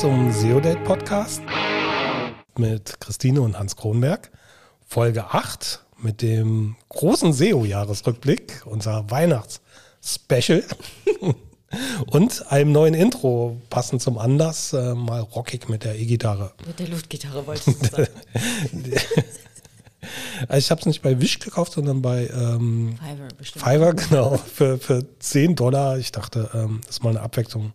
Zum SEO-Date Podcast mit Christine und Hans Kronberg. Folge 8 mit dem großen SEO-Jahresrückblick, unser Weihnachts-Special. und einem neuen Intro, passend zum Anlass, äh, mal rockig mit der E-Gitarre. Mit der Luftgitarre wolltest du sagen. Ich habe es nicht bei Wish gekauft, sondern bei ähm, Fiverr bestimmt. Fiverr, genau, für, für 10 Dollar. Ich dachte, ähm, das ist mal eine Abwechslung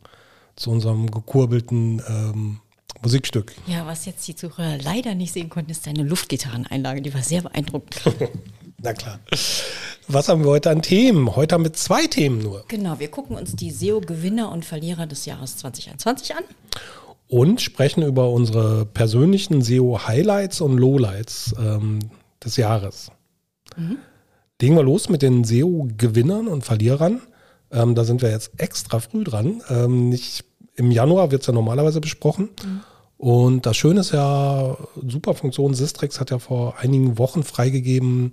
zu unserem gekurbelten ähm, Musikstück. Ja, was jetzt die Zuhörer leider nicht sehen konnten, ist deine Luftgitarreneinlage. Die war sehr beeindruckend. Na klar. Was haben wir heute an Themen? Heute haben wir zwei Themen nur. genau, wir gucken uns die SEO-Gewinner und Verlierer des Jahres 2021 an. Und sprechen über unsere persönlichen SEO-Highlights und Lowlights ähm, des Jahres. Legen wir los mit den SEO-Gewinnern und Verlierern. Ähm, da sind wir jetzt extra früh dran. Ähm, nicht, Im Januar wird es ja normalerweise besprochen. Und das Schöne ist ja, super Funktion, Sistrix hat ja vor einigen Wochen freigegeben,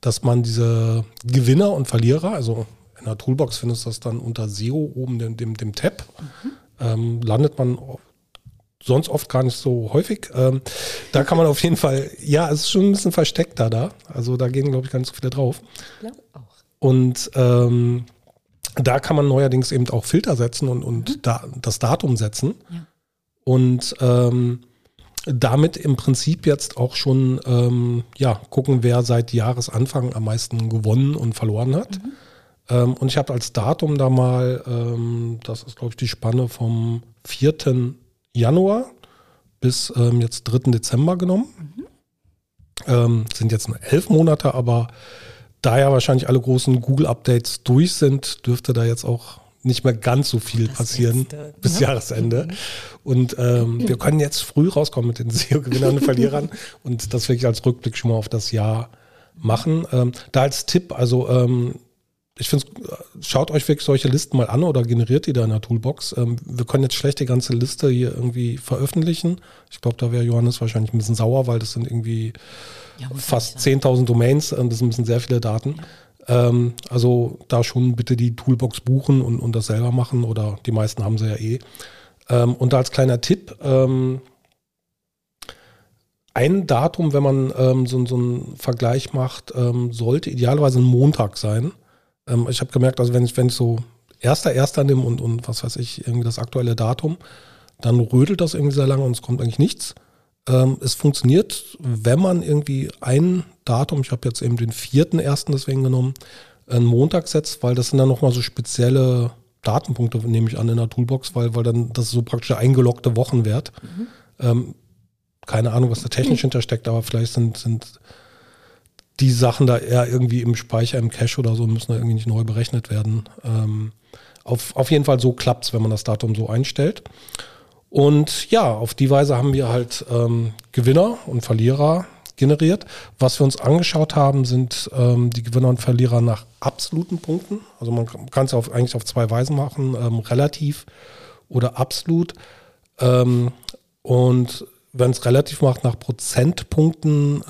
dass man diese Gewinner und Verlierer, also in der Toolbox findest du das dann unter SEO oben dem, dem, dem Tab, ähm, landet man sonst oft gar nicht so häufig. Ähm, da kann man auf jeden Fall, ja, es ist schon ein bisschen versteckter da. Also da gehen, glaube ich, gar nicht so viele drauf. Ja, auch. Und ähm, da kann man neuerdings eben auch Filter setzen und, und da, das Datum setzen. Ja. Und ähm, damit im Prinzip jetzt auch schon ähm, ja, gucken, wer seit Jahresanfang am meisten gewonnen und verloren hat. Ähm, und ich habe als Datum da mal, ähm, das ist glaube ich die Spanne vom 4. Januar bis ähm, jetzt 3. Dezember genommen. Ähm, sind jetzt nur elf Monate, aber da ja wahrscheinlich alle großen Google-Updates durch sind, dürfte da jetzt auch nicht mehr ganz so viel Das passieren letzte, bis ne? Jahresende. Und ähm, wir können jetzt früh rauskommen mit den SEO-Gewinnern und Verlierern und das wirklich als Rückblick schon mal auf das Jahr machen. Ähm, da als Tipp, also ähm, ich finde, schaut euch wirklich solche Listen mal an oder generiert die da in der Toolbox. Ähm, wir können jetzt schlecht die ganze Liste hier irgendwie veröffentlichen. Ich glaube, da wäre Johannes wahrscheinlich ein bisschen sauer, weil das sind irgendwie Ja, fast nicht sein. 10.000 Domains, ähm, das müssen sehr viele Daten. Ähm, also da schon bitte die Toolbox buchen und, und das selber machen oder die meisten haben sie ja eh. Ähm, und da als kleiner Tipp, ähm, ein Datum, wenn man ähm, so, so einen Vergleich macht, sollte idealerweise ein Montag sein. Ähm, ich habe gemerkt, also wenn ich, wenn ich so erster, erster nehme und, und was weiß ich, irgendwie das aktuelle Datum, dann rödelt das irgendwie sehr lange und es kommt eigentlich nichts. Ähm, es funktioniert, wenn man irgendwie ein Datum, ich habe jetzt eben den vierten ersten deswegen genommen, einen Montag setzt, weil das sind dann nochmal so spezielle Datenpunkte, nehme ich an, in der Toolbox, weil, weil dann das ist so praktisch der eingeloggte Wochenwert. Ähm, keine Ahnung, was da technisch hintersteckt, aber vielleicht sind, sind die Sachen da eher irgendwie im Speicher, im Cache oder so, müssen da irgendwie nicht neu berechnet werden. Ähm, auf, auf jeden Fall so klappt's, wenn man das Datum so einstellt. Und ja, auf die Weise haben wir halt ähm, Gewinner und Verlierer generiert. Was wir uns angeschaut haben, sind ähm, die Gewinner und Verlierer nach absoluten Punkten. Also man kann es auf, eigentlich auf zwei Weisen machen, ähm, relativ oder absolut. Ähm, und wenn es relativ macht nach Prozentpunkten,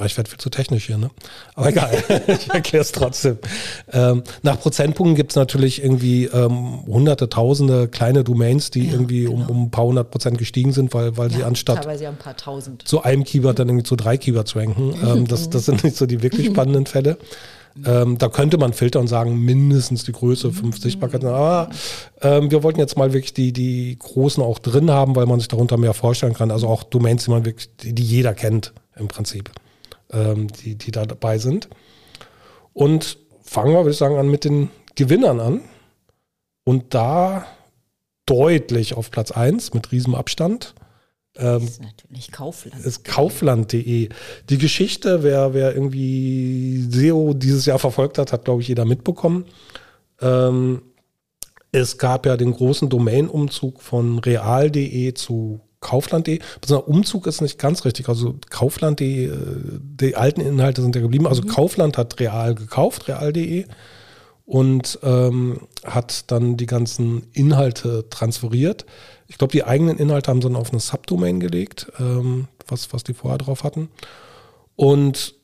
aber ich werde viel zu technisch hier, ne? Aber egal, ich erkläre es trotzdem. Ähm, nach Prozentpunkten gibt es natürlich irgendwie ähm, hunderte, tausende kleine Domains, die Ja, irgendwie um, genau. um ein paar hundert Prozent gestiegen sind, weil, weil sie Ja, anstatt Teilweise ja ein zu einem Keyword dann irgendwie zu drei Keywords ranken. Ähm, das, das sind nicht so die wirklich spannenden Fälle. Ähm, da könnte man filtern und sagen, mindestens die Größe, fünf Sichtbarkeiten. Aber ähm, wir wollten jetzt mal wirklich die, die großen auch drin haben, weil man sich darunter mehr vorstellen kann. Also auch Domains, die man wirklich, die jeder kennt im Prinzip, ähm, die, die da dabei sind. Und fangen wir, würde ich sagen, an mit den Gewinnern an. Und da deutlich auf Platz 1 mit riesem Abstand. Ähm, Das ist natürlich Kaufland. ist kaufland.de. Die Geschichte, wer, wer irgendwie SEO dieses Jahr verfolgt hat, hat, glaube ich, jeder mitbekommen. Ähm, es gab ja den großen Domain-Umzug von real.de zu kaufland.de. Besonders Umzug ist nicht ganz richtig. Also kaufland.de, äh, die alten Inhalte sind ja geblieben. Also Kaufland hat real gekauft, real.de und ähm, hat dann die ganzen Inhalte transferiert. Ich glaube, die eigenen Inhalte haben sie dann auf eine Subdomain gelegt, ähm, was, was die vorher drauf hatten. Und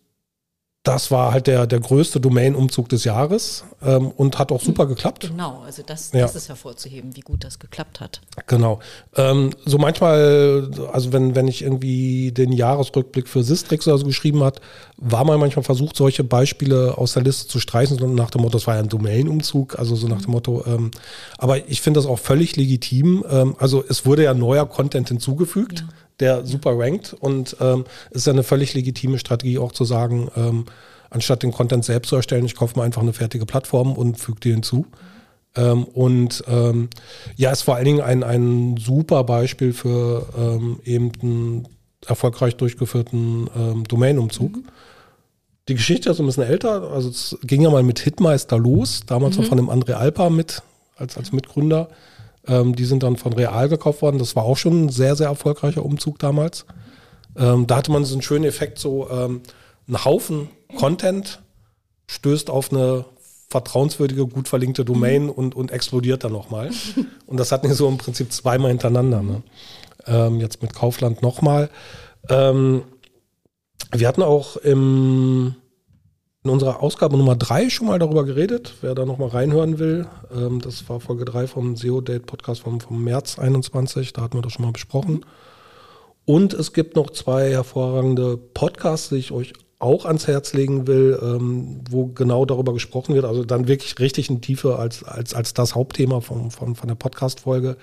das war halt der, der größte Domain-Umzug des Jahres ähm, und hat auch super geklappt. Genau, also das, Ja. das ist hervorzuheben, wie gut das geklappt hat. Genau. Ähm, so manchmal, also wenn, wenn ich irgendwie den Jahresrückblick für Sistrix oder so geschrieben hat, war man manchmal versucht, solche Beispiele aus der Liste zu streichen, so nach dem Motto, das war ja ein Domain-Umzug, also so nach dem Motto, ähm, aber ich finde das auch völlig legitim. Ähm, also es wurde ja neuer Content hinzugefügt, Ja. Der super rankt und ähm, es ist ja eine völlig legitime Strategie auch zu sagen, ähm, anstatt den Content selbst zu erstellen, ich kaufe mir einfach eine fertige Plattform und füge die hinzu. Ähm, und ähm, ja, ist vor allen Dingen ein, ein super Beispiel für ähm, eben einen erfolgreich durchgeführten ähm, Domain-Umzug. Die Geschichte ist ein bisschen älter, also es ging ja mal mit Hitmeister los, damals noch von dem André Alpa mit, als, als Mitgründer. Ähm, die sind dann von Real gekauft worden. Das war auch schon ein sehr, sehr erfolgreicher Umzug damals. Ähm, da hatte man so einen schönen Effekt, so ähm, ein Haufen Content stößt auf eine vertrauenswürdige, gut verlinkte Domain und, und explodiert dann nochmal. und das hatten wir so im Prinzip zweimal hintereinander. Ne? Ähm, jetzt mit Kaufland nochmal. Ähm, wir hatten auch im, in unserer Ausgabe Nummer drei schon mal darüber geredet, wer da nochmal reinhören will. Ähm, das war Folge drei vom SEO-Date-Podcast vom, vom März 21, da hatten wir das schon mal besprochen. Und es gibt noch zwei hervorragende Podcasts, die ich euch auch ans Herz legen will, ähm, wo genau darüber gesprochen wird. Also dann wirklich richtig in Tiefe als, als, als das Hauptthema von, von, von der Podcast-Folge.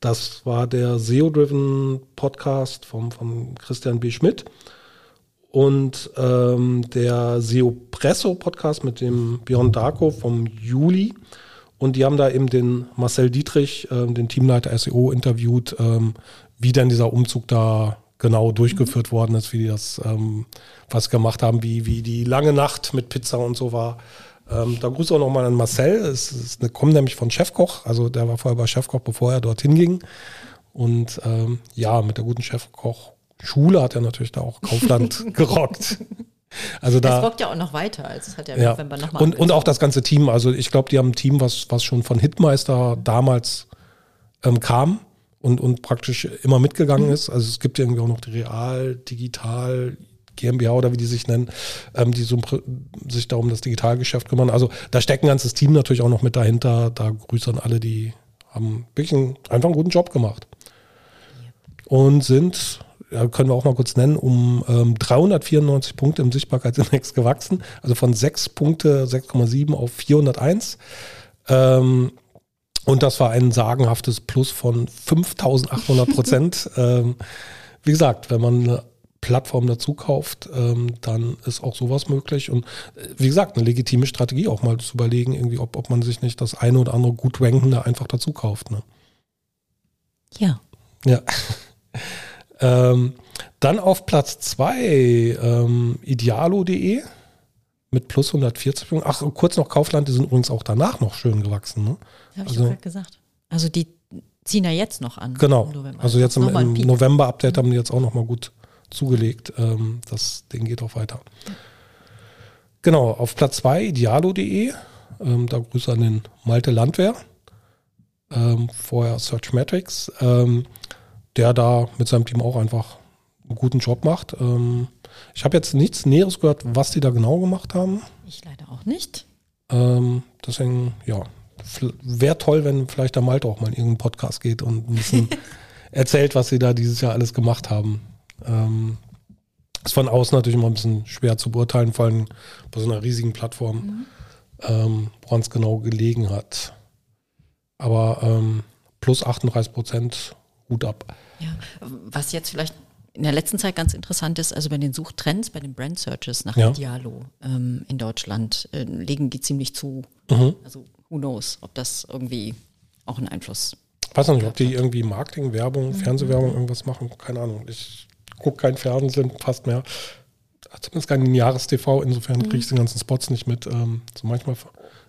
Das war der SEO-Driven Podcast vom, von Christian B. Schmidt und ähm, der SEO Presso Podcast mit dem Björn Darko vom Juli. Und die haben da eben den Marcel Dietrich, ähm, den Teamleiter SEO, interviewt, ähm, wie denn dieser Umzug da genau durchgeführt worden ist, wie die das ähm, was gemacht haben, wie, wie die lange Nacht mit Pizza und so war. Ähm, da grüße auch nochmal an Marcel. Es ist eine, kommt nämlich von Chefkoch, also der war vorher bei Chefkoch, bevor er dorthin ging. Und ähm, ja, mit der guten Chefkoch-Schule hat er natürlich da auch Kaufland gerockt. Also Das da, rockt ja auch noch weiter. Also es hat ja im ja. November nochmal Und, und auch das ganze Team. Also ich glaube, die haben ein Team, was, was schon von Hitmeister damals ähm, kam und, und praktisch immer mitgegangen ist. Also es gibt irgendwie auch noch die Real, Digital, GmbH oder wie die sich nennen, ähm, die so sich da um das Digitalgeschäft kümmern. Also da steckt ein ganzes Team natürlich auch noch mit dahinter. Da Grüße an alle, die haben wirklich einen, einfach einen guten Job gemacht. Und sind, ja, können wir auch mal kurz nennen, um ähm, 394 Punkte im Sichtbarkeitsindex gewachsen. Also von 6 Punkte, 6,7 auf 401. Ähm, und das war ein sagenhaftes Plus von 5800 Prozent. ähm, wie gesagt, wenn man eine Plattform dazu kauft, ähm, dann ist auch sowas möglich. Und äh, wie gesagt, eine legitime Strategie auch mal zu überlegen, irgendwie, ob, ob man sich nicht das eine oder andere gut rankende einfach dazu kauft. Ne? Ja. Ja. Ähm, dann auf Platz 2 ähm, idealo.de mit plus 140 Punkten. Ach, kurz noch Kaufland, die sind übrigens auch danach noch schön gewachsen. Ne? Habe ich Also- doch gerade gesagt. Also die ziehen ja jetzt noch an. Genau. Also jetzt im, im. November-Update haben die jetzt auch nochmal gut zugelegt. Ähm, das Ding geht auch weiter. Genau, auf Platz 2 idealo.de. Ähm, da Grüße an den Malte Landwehr. Ähm, vorher Searchmetrics. Ähm, der da mit seinem Team auch einfach einen guten Job macht. Ähm, ich habe jetzt nichts Näheres gehört, was die da genau gemacht haben. Ich leider auch nicht. Ähm, deswegen, ja, wäre toll, wenn vielleicht der Malte auch mal in irgendeinen Podcast geht und ein bisschen erzählt, was sie da dieses Jahr alles gemacht haben. Ähm, ist von außen natürlich immer ein bisschen schwer zu beurteilen, vor allem bei so einer riesigen Plattform, ähm, woran es genau gelegen hat. Aber ähm, plus 38 Prozent, Hut ab. Ja. Was jetzt vielleicht in der letzten Zeit ganz interessant ist, also bei den Suchtrends, bei den Brand Searches nach Ja. Idealo ähm, in Deutschland äh, legen die ziemlich zu. Mhm. Also who knows, ob das irgendwie auch einen Einfluss. Weiß noch nicht, ob die irgendwie Marketing, Werbung, Fernsehwerbung irgendwas machen. Keine Ahnung. Ich gucke kein Fernsehen fast mehr. Zumindest kein Jahrestv. Insofern kriege ich den ganzen Spots nicht mit. Ähm, so manchmal,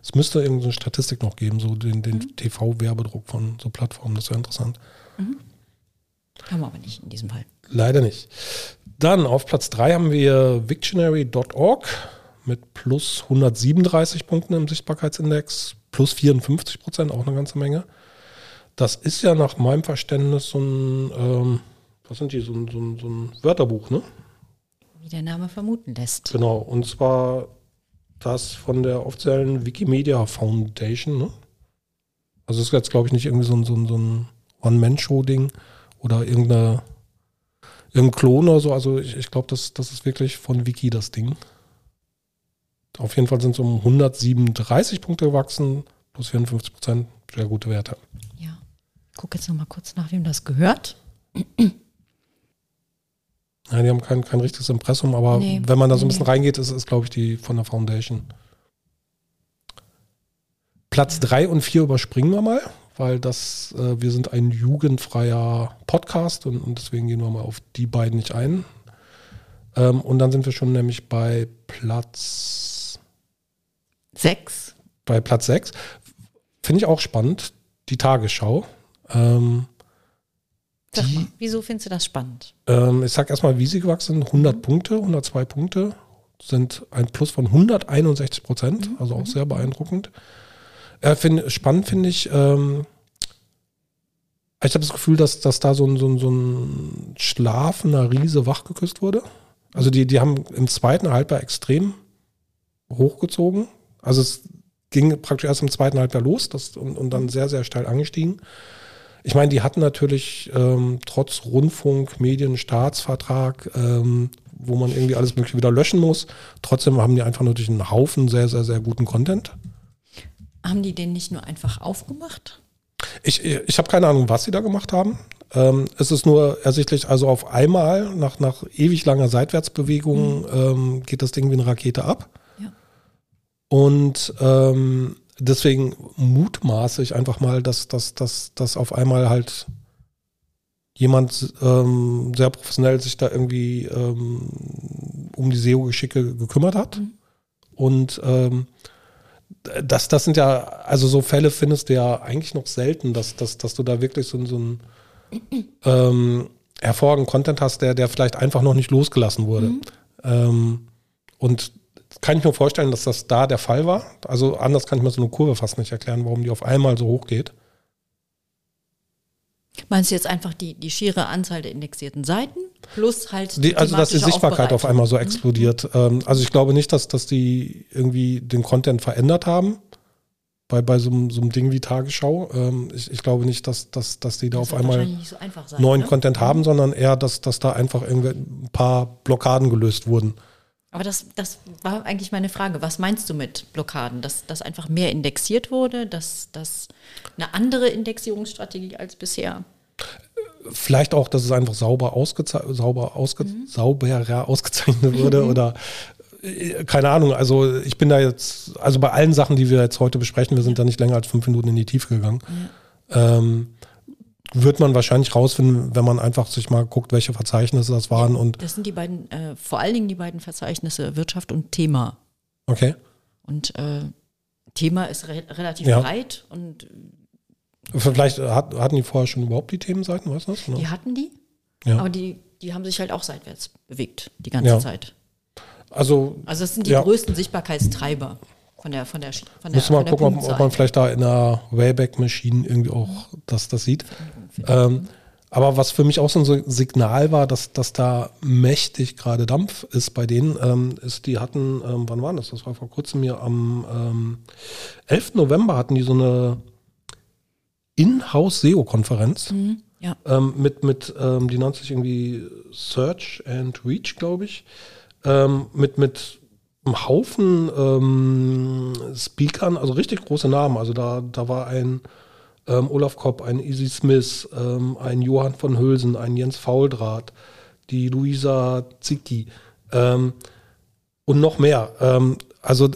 es müsste irgendeine Statistik noch geben, so den, den TV-Werbedruck von so Plattformen. Das wäre interessant. Haben wir aber nicht in diesem Fall. Leider nicht. Dann auf Platz 3 haben wir Victionary.org mit plus 137 Punkten im Sichtbarkeitsindex, plus 54 Prozent, auch eine ganze Menge. Das ist ja nach meinem Verständnis so ein, ähm, was sind die, so ein, so ein, so ein Wörterbuch, ne? Wie der Name vermuten lässt. Genau, und zwar das von der offiziellen Wikimedia Foundation. Ne? Also das ist jetzt, glaube ich, nicht irgendwie so ein, so ein, so ein One-Man-Show-Ding oder irgendeine, irgendein Klon oder so. Also ich, ich glaube, das, das ist wirklich von Wiki das Ding. Auf jeden Fall sind es um 137 Punkte gewachsen, plus 54 Prozent. Sehr gute Werte. Ja. Guck jetzt noch mal kurz nach, wem das gehört. Ja, die haben kein, kein richtiges Impressum, aber Nee, wenn man da so ein nee. bisschen reingeht, ist es, glaube ich, die von der Foundation. Platz 3 und 4 überspringen wir mal, weil das, äh, wir sind ein jugendfreier Podcast und, und deswegen gehen wir mal auf die beiden nicht ein. Ähm, und dann sind wir schon nämlich bei Platz, Sechs. bei Platz 6. Finde ich auch spannend, die Tagesschau. Ähm, Sag Die- mal, wieso findest du das spannend? Ähm, ich sag erstmal, wie sie gewachsen sind. 100 Punkte, 102 Punkte sind ein Plus von 161 Prozent, also auch sehr beeindruckend. Äh, find, spannend finde ich, ähm, ich habe das Gefühl, dass, dass da so ein, so, ein, so ein schlafender Riese wachgeküsst wurde. Also die, die haben im zweiten Halbjahr extrem hochgezogen. Also es ging praktisch erst im zweiten Halbjahr los das, und, und dann sehr, sehr steil angestiegen. Ich meine, die hatten natürlich ähm, trotz Rundfunk, Medien, Staatsvertrag, ähm, wo man irgendwie alles Mögliche wieder löschen muss, trotzdem haben die einfach natürlich einen Haufen sehr, sehr, sehr guten Content. Haben die den nicht nur einfach aufgemacht? Ich, ich habe keine Ahnung, was sie da gemacht haben. Ähm, es ist nur ersichtlich, also auf einmal, nach, nach ewig langer Seitwärtsbewegung, ähm, geht das Ding wie eine Rakete ab. Ja. Und ähm, deswegen mutmaße ich einfach mal, dass, dass, dass, dass auf einmal halt jemand ähm, sehr professionell sich da irgendwie ähm, um die SEO-Geschicke gekümmert hat. Und ähm, das, das sind ja, also so Fälle findest du ja eigentlich noch selten, dass, dass, dass du da wirklich so, so einen ähm, hervorragenden Content hast, der, der vielleicht einfach noch nicht losgelassen wurde. Ähm, und kann ich mir vorstellen, dass das da der Fall war. Also anders kann ich mir so eine Kurve fast nicht erklären, warum die auf einmal so hoch geht. Meinst du jetzt einfach die, die schiere Anzahl der indexierten Seiten plus halt Die, also dass die Sichtbarkeit auf einmal so explodiert. Ähm, also ich glaube nicht, dass, dass die irgendwie den Content verändert haben. Bei, bei so, einem- so einem Ding wie Tagesschau. Ähm, ich, ich glaube nicht, dass, dass, dass die da Das auf einmal so sein, neuen ne? Content haben, sondern eher, dass, dass da einfach irgendwie ein paar Blockaden gelöst wurden. Aber das, das war eigentlich meine Frage. Was meinst du mit Blockaden? Dass, dass einfach mehr indexiert wurde, dass, dass eine andere Indexierungsstrategie als bisher? Vielleicht auch, dass es einfach sauber, ausgeze sauber ausge sauberer ausgezeichnet wurde oder äh, keine Ahnung. Also ich bin da jetzt, also bei allen Sachen, die wir jetzt heute besprechen, wir sind da nicht länger als fünf Minuten in die Tiefe gegangen. Ähm, wird man wahrscheinlich rausfinden, wenn man einfach sich mal guckt, welche Verzeichnisse das waren und Das sind die beiden, äh, vor allen Dingen die beiden Verzeichnisse Wirtschaft und Thema. okay. Und äh, Thema ist re relativ Ja. breit und Vielleicht hat, hatten die vorher schon überhaupt die Themenseiten, weißt du das? die hatten die, Ja. aber die, die haben sich halt auch seitwärts bewegt die ganze Ja. Zeit. Also Also das sind die Ja. größten Sichtbarkeitstreiber von der von der von der, Müsste mal von der gucken, ob, ob man vielleicht da in der Wayback Machine irgendwie auch das, das sieht. Ähm, aber was für mich auch so ein Signal war, dass, dass da mächtig gerade Dampf ist bei denen, ähm, ist, die hatten, ähm, wann war das? Das war vor kurzem hier am ähm, 11. November hatten die so eine Inhouse-SEO-Konferenz ja. ähm, mit, mit ähm, die nannte sich irgendwie Search and Reach, glaube ich, ähm, mit, mit einem Haufen Speakern, also richtig große Namen. Also da, da war ein ähm, Olaf Kopp, ein Easy Smith, ähm, ein Johann von Hülsen, ein Jens Fauldraht, die Luisa Zicki ähm, und noch mehr. Ähm, also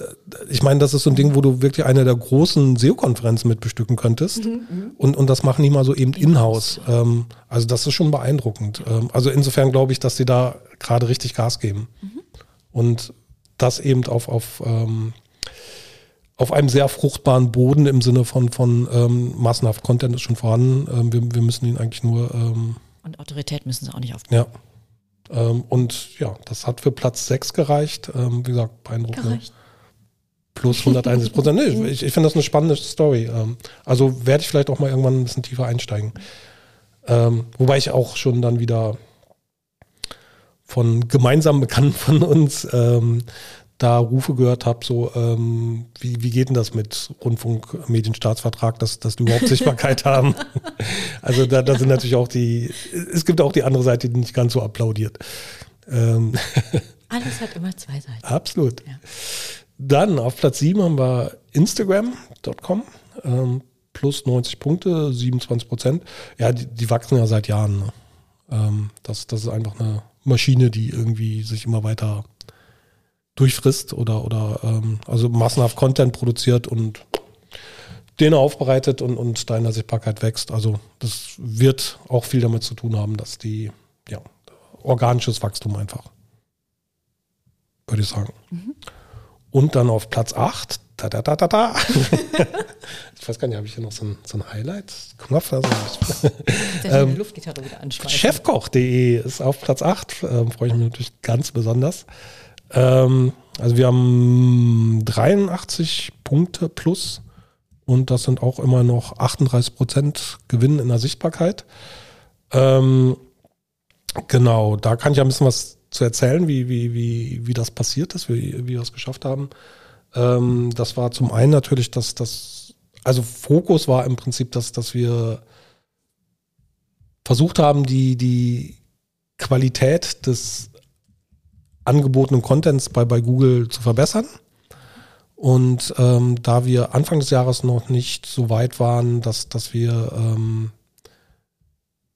ich meine, das ist so ein Ding, wo du wirklich eine der großen SEO-Konferenzen mit bestücken könntest. Und, und das machen die mal so eben in-house. Ähm, also das ist schon beeindruckend. Ähm, also insofern glaube ich, dass sie da gerade richtig Gas geben. Und das eben auf, auf, auf einem sehr fruchtbaren Boden im Sinne von, von ähm, massenhaft Content ist schon vorhanden. Ähm, wir, wir müssen ihn eigentlich nur, ähm, Und Autorität müssen sie auch nicht aufbauen. ja. Ähm, und ja, das hat für Platz 6 gereicht. Ähm, wie gesagt, beeindruckend. ne? Gereicht. Plus 161 Prozent. Nee, ich, ich finde das eine spannende Story. Ähm, also werde ich vielleicht auch mal irgendwann ein bisschen tiefer einsteigen. Wobei ich auch schon dann wieder von gemeinsamen Bekannten von uns ähm, da Rufe gehört habe, so ähm, wie, wie geht denn das mit Rundfunkmedienstaatsvertrag, dass, dass die überhaupt Sichtbarkeit haben. Also da, da sind natürlich auch die, es gibt auch die andere Seite, die nicht ganz so applaudiert. Ähm, Alles hat immer zwei Seiten. Absolut. Ja. Dann auf Platz 7 haben wir Instagram.com. Ähm, plus 90 Punkte, 27 Prozent. Ja, die, die, wachsen ja seit Jahren. Ne? Ähm, das, das ist einfach eine Maschine, die irgendwie sich immer weiter durchfrisst oder, oder ähm, also massenhaft Content produziert und den aufbereitet und, und da in der Sichtbarkeit wächst. Also das wird auch viel damit zu tun haben, dass die, ja, organisches Wachstum einfach, würde ich sagen. Mhm. Und dann auf Platz 8, da, da, da, da, da. ich weiß gar nicht, habe ich hier noch so ein, so ein Highlight-Knopf? Also ähm, Luftgitarre wieder Chefkoch.de ist auf Platz 8, ähm, freue ich mich natürlich ganz besonders. Ähm, also wir haben 83 Punkte plus und das sind auch immer noch 38 Prozent Gewinn in der Sichtbarkeit. Ähm, genau, da kann ich ja ein bisschen was zu erzählen, wie, wie, wie, wie das passiert ist, wie, wie wir es geschafft haben. Ähm, das war zum einen natürlich, dass das, also Fokus war im Prinzip, dass, dass wir versucht haben, die, die Qualität des angebotenen Contents bei, bei Google zu verbessern. Und ähm, da wir Anfang des Jahres noch nicht so weit waren, dass, dass wir ähm,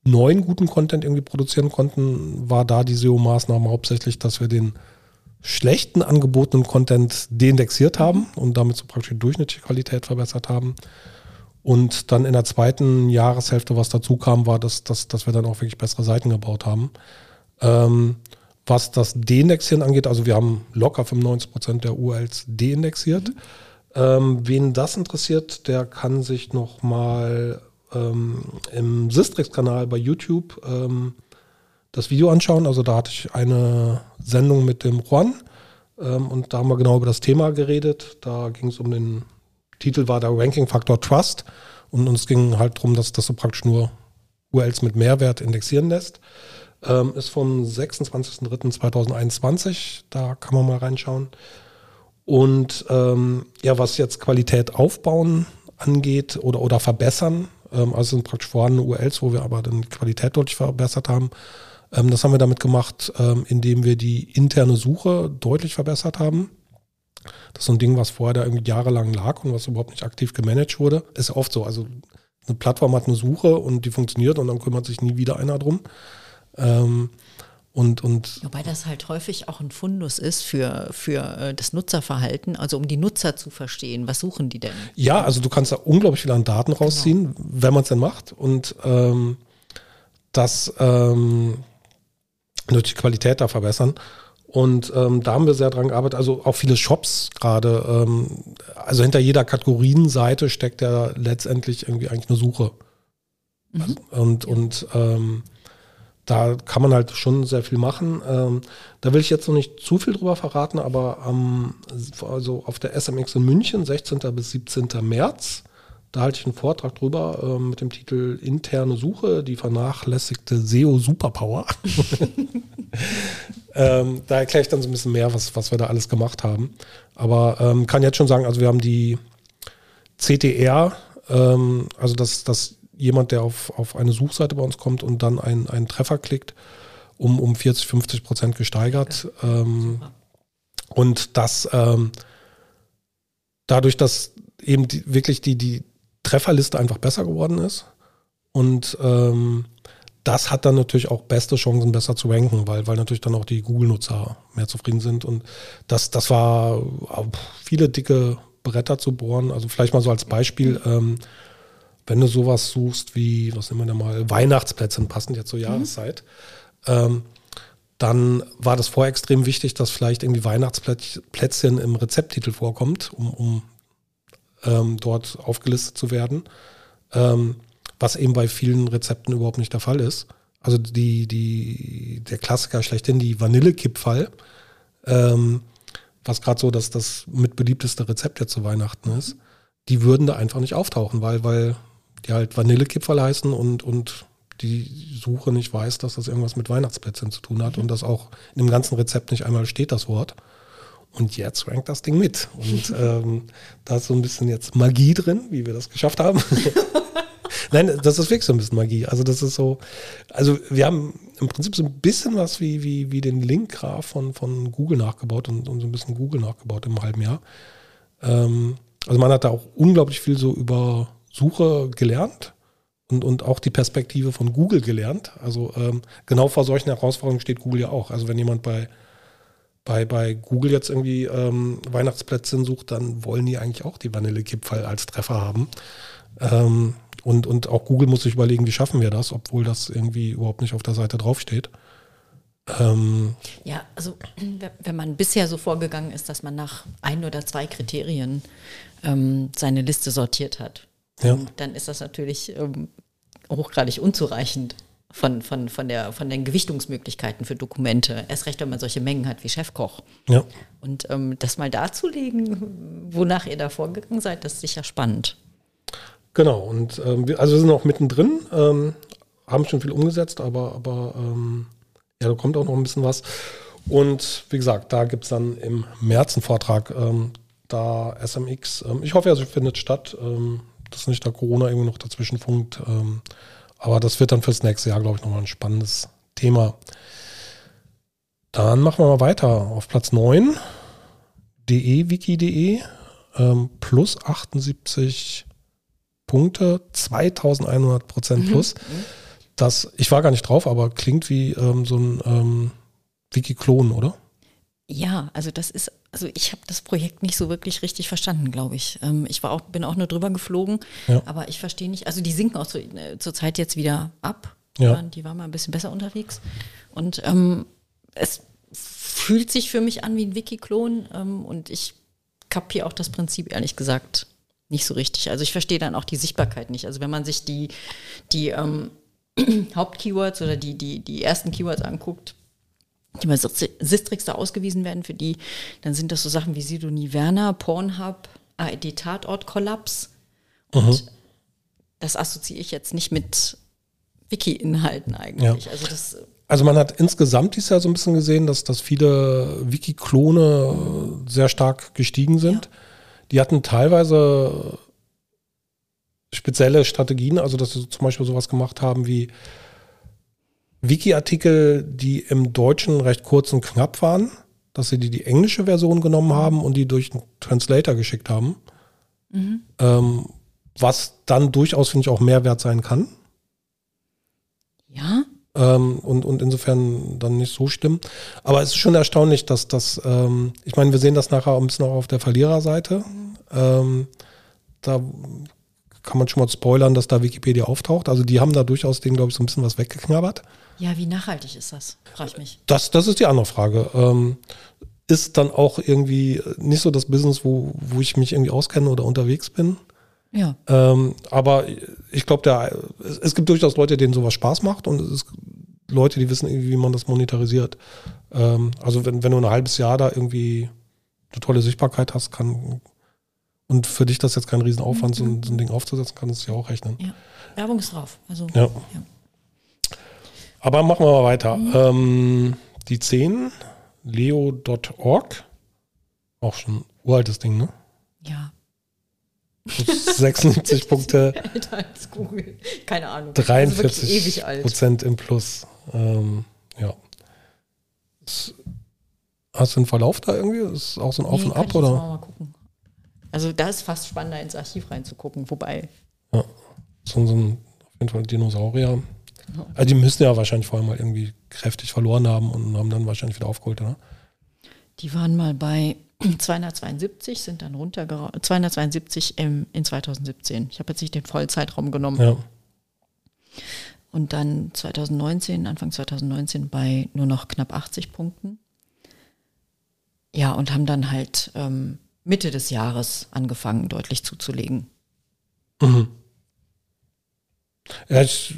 neuen guten Content irgendwie produzieren konnten, war da die SEO-Maßnahme hauptsächlich, dass wir den schlechten angebotenen Content deindexiert haben und damit so praktisch die durchschnittliche Qualität verbessert haben. Und dann in der zweiten Jahreshälfte, was dazu kam, war, dass, dass, dass wir dann auch wirklich bessere Seiten gebaut haben. Ähm, was das Deindexieren angeht, also wir haben locker 95 Prozent der URLs deindexiert. Mhm. Ähm, wen das interessiert, der kann sich nochmal ähm, im Sistrix-Kanal bei YouTube ähm, das Video anschauen. Also da hatte ich eine Sendung mit dem Juan ähm, und da haben wir genau über das Thema geredet. Da ging es um den Titel war der Ranking Factor Trust und uns ging halt darum, dass das so praktisch nur URLs mit Mehrwert indexieren lässt. Ähm, ist vom 26.03.2021. Da kann man mal reinschauen. Und ähm, ja, was jetzt Qualität aufbauen angeht oder, oder verbessern, ähm, also sind praktisch vorhandene URLs, wo wir aber dann die Qualität deutlich verbessert haben. Ähm, das haben wir damit gemacht, ähm, indem wir die interne Suche deutlich verbessert haben. Das ist so ein Ding, was vorher da irgendwie jahrelang lag und was überhaupt nicht aktiv gemanagt wurde. Ist ja oft so. Also eine Plattform hat eine Suche und die funktioniert und dann kümmert sich nie wieder einer drum. Ähm, und, und Wobei das halt häufig auch ein Fundus ist für, für äh, das Nutzerverhalten, also um die Nutzer zu verstehen. Was suchen die denn? Ja, also du kannst da unglaublich viel an Daten genau. rausziehen, genau. wenn man es denn macht. Und ähm, das ähm, durch die Qualität da verbessern. Und ähm, da haben wir sehr dran gearbeitet. Also auch viele Shops gerade. Ähm, also hinter jeder Kategorienseite steckt ja letztendlich irgendwie eigentlich eine Suche. Mhm. Und, ja. und ähm, da kann man halt schon sehr viel machen. Ähm, da will ich jetzt noch nicht zu viel drüber verraten, aber ähm, also auf der SMX in München, 16. bis 17. März, da halte ich einen Vortrag drüber äh, mit dem Titel Interne Suche, die vernachlässigte SEO Superpower. ähm, da erkläre ich dann so ein bisschen mehr, was, was wir da alles gemacht haben. Aber ähm, kann jetzt schon sagen, also wir haben die CTR, ähm, also das, das jemand, der auf, auf eine Suchseite bei uns kommt und dann einen, einen Treffer klickt, um, um 40, 50 Prozent gesteigert. Ähm, und das ähm, dadurch, dass eben die, wirklich die, die Trefferliste einfach besser geworden ist. Und ähm, das hat dann natürlich auch beste Chancen, besser zu ranken, weil, weil natürlich dann auch die Google-Nutzer mehr zufrieden sind. Und das, das war viele dicke Bretter zu bohren. Also vielleicht mal so als Beispiel. Ähm, wenn du sowas suchst wie, was nehmen wir da mal, Weihnachtsplätze, passend jetzt zur mhm. Jahreszeit, ähm, dann war das vorher extrem wichtig, dass vielleicht irgendwie Weihnachtsplätzchen im Rezepttitel vorkommt, um, um ähm, dort aufgelistet zu werden, ähm, was eben bei vielen Rezepten überhaupt nicht der Fall ist. Also die, die, der Klassiker schlechthin, die Vanillekipferl, ähm, was gerade so das, das mit beliebteste Rezept jetzt zu Weihnachten ist, die würden da einfach nicht auftauchen, weil, weil die halt Vanillekipferl heißen und, und die Suche nicht weiß, dass das irgendwas mit Weihnachtsplätzchen zu tun hat und das auch in dem ganzen Rezept nicht einmal steht, das Wort. Und jetzt rankt das Ding mit. Und ähm, da ist so ein bisschen jetzt Magie drin, wie wir das geschafft haben. Nein, das ist wirklich so ein bisschen Magie. Also das ist so, also wir haben im Prinzip so ein bisschen was wie, wie, wie den Link-Graph von, von Google nachgebaut und, und so ein bisschen Google nachgebaut im halben Jahr. Ähm, also man hat da auch unglaublich viel so über Suche gelernt und, und auch die Perspektive von Google gelernt. Also ähm, genau vor solchen Herausforderungen steht Google ja auch. Also wenn jemand bei, bei, bei Google jetzt irgendwie ähm, Weihnachtsplätzchen sucht, dann wollen die eigentlich auch die Vanillekipferl als Treffer haben. Ähm, und, und auch Google muss sich überlegen, wie schaffen wir das, obwohl das irgendwie überhaupt nicht auf der Seite draufsteht. Ähm, ja, also wenn man bisher so vorgegangen ist, dass man nach ein oder zwei Kriterien ähm, seine Liste sortiert hat, ja. dann ist das natürlich ähm, hochgradig unzureichend von, von, von, der, von den Gewichtungsmöglichkeiten für Dokumente. Erst recht, wenn man solche Mengen hat wie Chefkoch. Ja. Und ähm, das mal darzulegen, wonach ihr da vorgegangen seid, das ist sicher spannend. Genau, und ähm, wir, also wir sind noch mittendrin, ähm, haben schon viel umgesetzt, aber, aber ähm, ja, da kommt auch noch ein bisschen was. Und wie gesagt, da gibt es dann im März einen Vortrag, ähm, da SMX. Ähm, ich hoffe, er findet statt, ähm, dass nicht da Corona irgendwie noch dazwischen funkt. aber das wird dann fürs nächste Jahr, glaube ich, nochmal ein spannendes Thema. Dann machen wir mal weiter auf Platz 9. de-wiki.de plus 78 Punkte, 2100 Prozent mhm. plus. Mhm. Das, ich war gar nicht drauf, aber klingt wie ähm, so ein ähm, Wiki-Klon, oder? Ja, also das ist, also ich habe das Projekt nicht so wirklich richtig verstanden, glaube ich. Ähm, ich war auch, bin auch nur drüber geflogen, ja. aber ich verstehe nicht, also die sinken auch so, äh, zur Zeit jetzt wieder ab. Ja. Die waren mal ein bisschen besser unterwegs. Und ähm, es fühlt sich für mich an wie ein Wiki-Klon ähm, und ich kapiere auch das Prinzip, ehrlich gesagt, nicht so richtig. Also ich verstehe dann auch die Sichtbarkeit nicht. Also wenn man sich die, die ähm, Hauptkeywords oder die, die, die ersten Keywords anguckt, die Sistrix da ausgewiesen werden für die, dann sind das so Sachen wie Sidonie Werner, Pornhub, AED Tatort Kollaps. Und mhm. das assoziiere ich jetzt nicht mit Wiki-Inhalten eigentlich. Ja. Also, das, also man hat insgesamt dieses Jahr so ein bisschen gesehen, dass, dass viele Wiki-Klone sehr stark gestiegen sind. Ja. Die hatten teilweise spezielle Strategien, also dass sie zum Beispiel sowas gemacht haben wie Wiki-Artikel, die im Deutschen recht kurz und knapp waren, dass sie die, die englische Version genommen haben und die durch einen Translator geschickt haben. Mhm. Ähm, was dann durchaus, finde ich, auch Mehrwert sein kann. Ja. Ähm, und, und insofern dann nicht so stimmen. Aber es ist schon erstaunlich, dass das, ähm, ich meine, wir sehen das nachher ein bisschen auch auf der Verliererseite. Mhm. Ähm, da kann man schon mal spoilern, dass da Wikipedia auftaucht. Also die haben da durchaus den, glaube ich, so ein bisschen was weggeknabbert. Ja, wie nachhaltig ist das? Frage ich mich. Das, das ist die andere Frage. Ähm, ist dann auch irgendwie nicht so das Business, wo, wo ich mich irgendwie auskenne oder unterwegs bin. Ja. Ähm, aber ich glaube, es, es gibt durchaus Leute, denen sowas Spaß macht und es ist Leute, die wissen irgendwie, wie man das monetarisiert. Ähm, also wenn, wenn du ein halbes Jahr da irgendwie eine tolle Sichtbarkeit hast, kann, und für dich das jetzt kein Riesenaufwand, mhm. so, so, ein Ding aufzusetzen, kannst du ja auch rechnen. Ja. Werbung ist drauf. Also, ja. ja. Aber machen wir mal weiter. Mhm. Ähm, die 10, leo.org. Auch schon uraltes Ding, ne? Ja. 76 Punkte. Älter als Google. Keine Ahnung. 43 also Prozent im Plus. Ähm, ja. Hast du einen Verlauf da irgendwie? Ist auch so ein Auf nee, und Ab? oder? Mal gucken. Also da ist fast spannender ins Archiv reinzugucken, wobei. Ja, so, so ein auf jeden Fall Dinosaurier. Also die müssen ja wahrscheinlich vorher mal irgendwie kräftig verloren haben und haben dann wahrscheinlich wieder aufgeholt, oder? Die waren mal bei 272, sind dann runter 272 im, in 2017. Ich habe jetzt nicht den Vollzeitraum genommen. Ja. Und dann 2019, Anfang 2019 bei nur noch knapp 80 Punkten. Ja, und haben dann halt ähm, Mitte des Jahres angefangen, deutlich zuzulegen. Mhm. Ja, ich,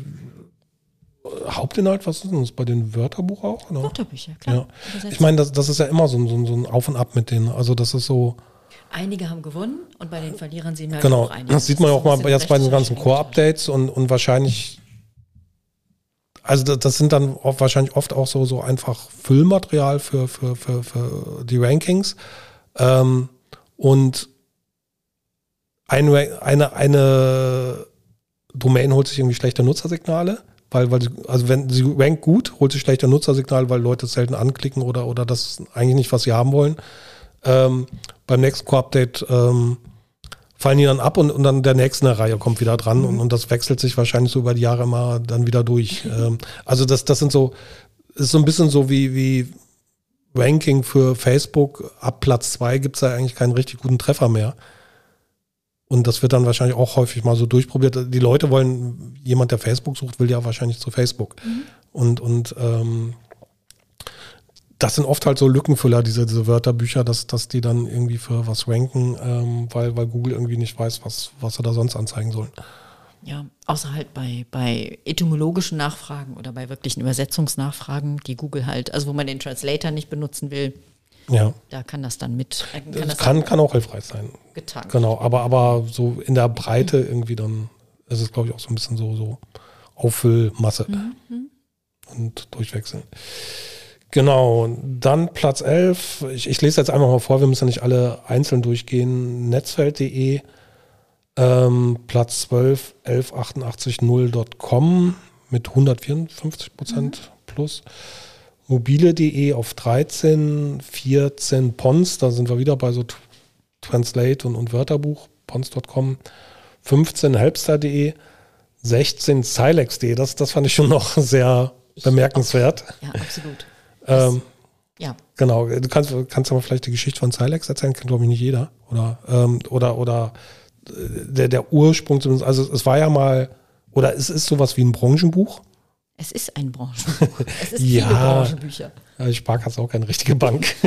Hauptinhalt, was ist denn das bei den Wörterbuch auch? Oder? Wörterbücher, klar. Ja. Ich meine, das, das ist ja immer so, so, so ein Auf und Ab mit denen. Also das ist so. Einige haben gewonnen und bei den Verlierern sehen wir halt genau. auch einige. Das sieht man ja auch mal jetzt bei den ganzen Core-Updates und, und wahrscheinlich also das, das, sind dann oft, wahrscheinlich oft auch so, so einfach Füllmaterial für, für, für, für die Rankings. Ähm, und eine, eine, eine Domain holt sich irgendwie schlechte Nutzersignale, weil, weil sie, also wenn sie rankt gut, holt sich schlechte Nutzersignale, weil Leute es selten anklicken oder, oder das eigentlich nicht, was sie haben wollen. Ähm, beim nächsten Core-Update ähm, fallen die dann ab und, und dann der nächste Reihe kommt wieder dran mhm. und, und das wechselt sich wahrscheinlich so über die Jahre immer dann wieder durch. ähm, also das, das sind so, ist so ein bisschen so wie, wie Ranking für Facebook. Ab Platz zwei gibt es da eigentlich keinen richtig guten Treffer mehr. Und das wird dann wahrscheinlich auch häufig mal so durchprobiert. Die Leute wollen, jemand, der Facebook sucht, will ja wahrscheinlich zu Facebook. Mhm. Und, und ähm, das sind oft halt so Lückenfüller, diese, diese Wörterbücher, dass, dass die dann irgendwie für was ranken, ähm, weil, weil Google irgendwie nicht weiß, was, was er da sonst anzeigen soll. Ja, außer halt bei, bei etymologischen Nachfragen oder bei wirklichen Übersetzungsnachfragen, die Google halt, also wo man den Translator nicht benutzen will, ja. Da kann das dann mit. Äh, kann, das kann, kann, auch hilfreich sein. Getan. Genau, aber, aber so in der Breite mhm. irgendwie dann ist es, glaube ich, auch so ein bisschen so, so Auffüllmasse mhm. und durchwechseln. Genau, dann Platz 11. Ich, ich, lese jetzt einfach mal vor, wir müssen ja nicht alle einzeln durchgehen. Netzfeld.de, ähm, Platz 12, 11880.com mit 154 Prozent mhm. plus mobile.de auf 13, 14 Pons, da sind wir wieder bei so Translate und, und Wörterbuch, pons.com, 15 helpster.de, 16 silex.de, das, das fand ich schon noch sehr bemerkenswert. Ja, absolut. ähm, ja. Genau, du kannst, kannst aber vielleicht die Geschichte von Silex erzählen, kennt glaube ich nicht jeder. Oder, ähm, oder, oder der, der Ursprung, also es war ja mal, oder es ist sowas wie ein Branchenbuch. Es ist ein Branchenbuch. Es ist ja, viele Branchenbücher. Die Sparkasse auch keine richtige Bank.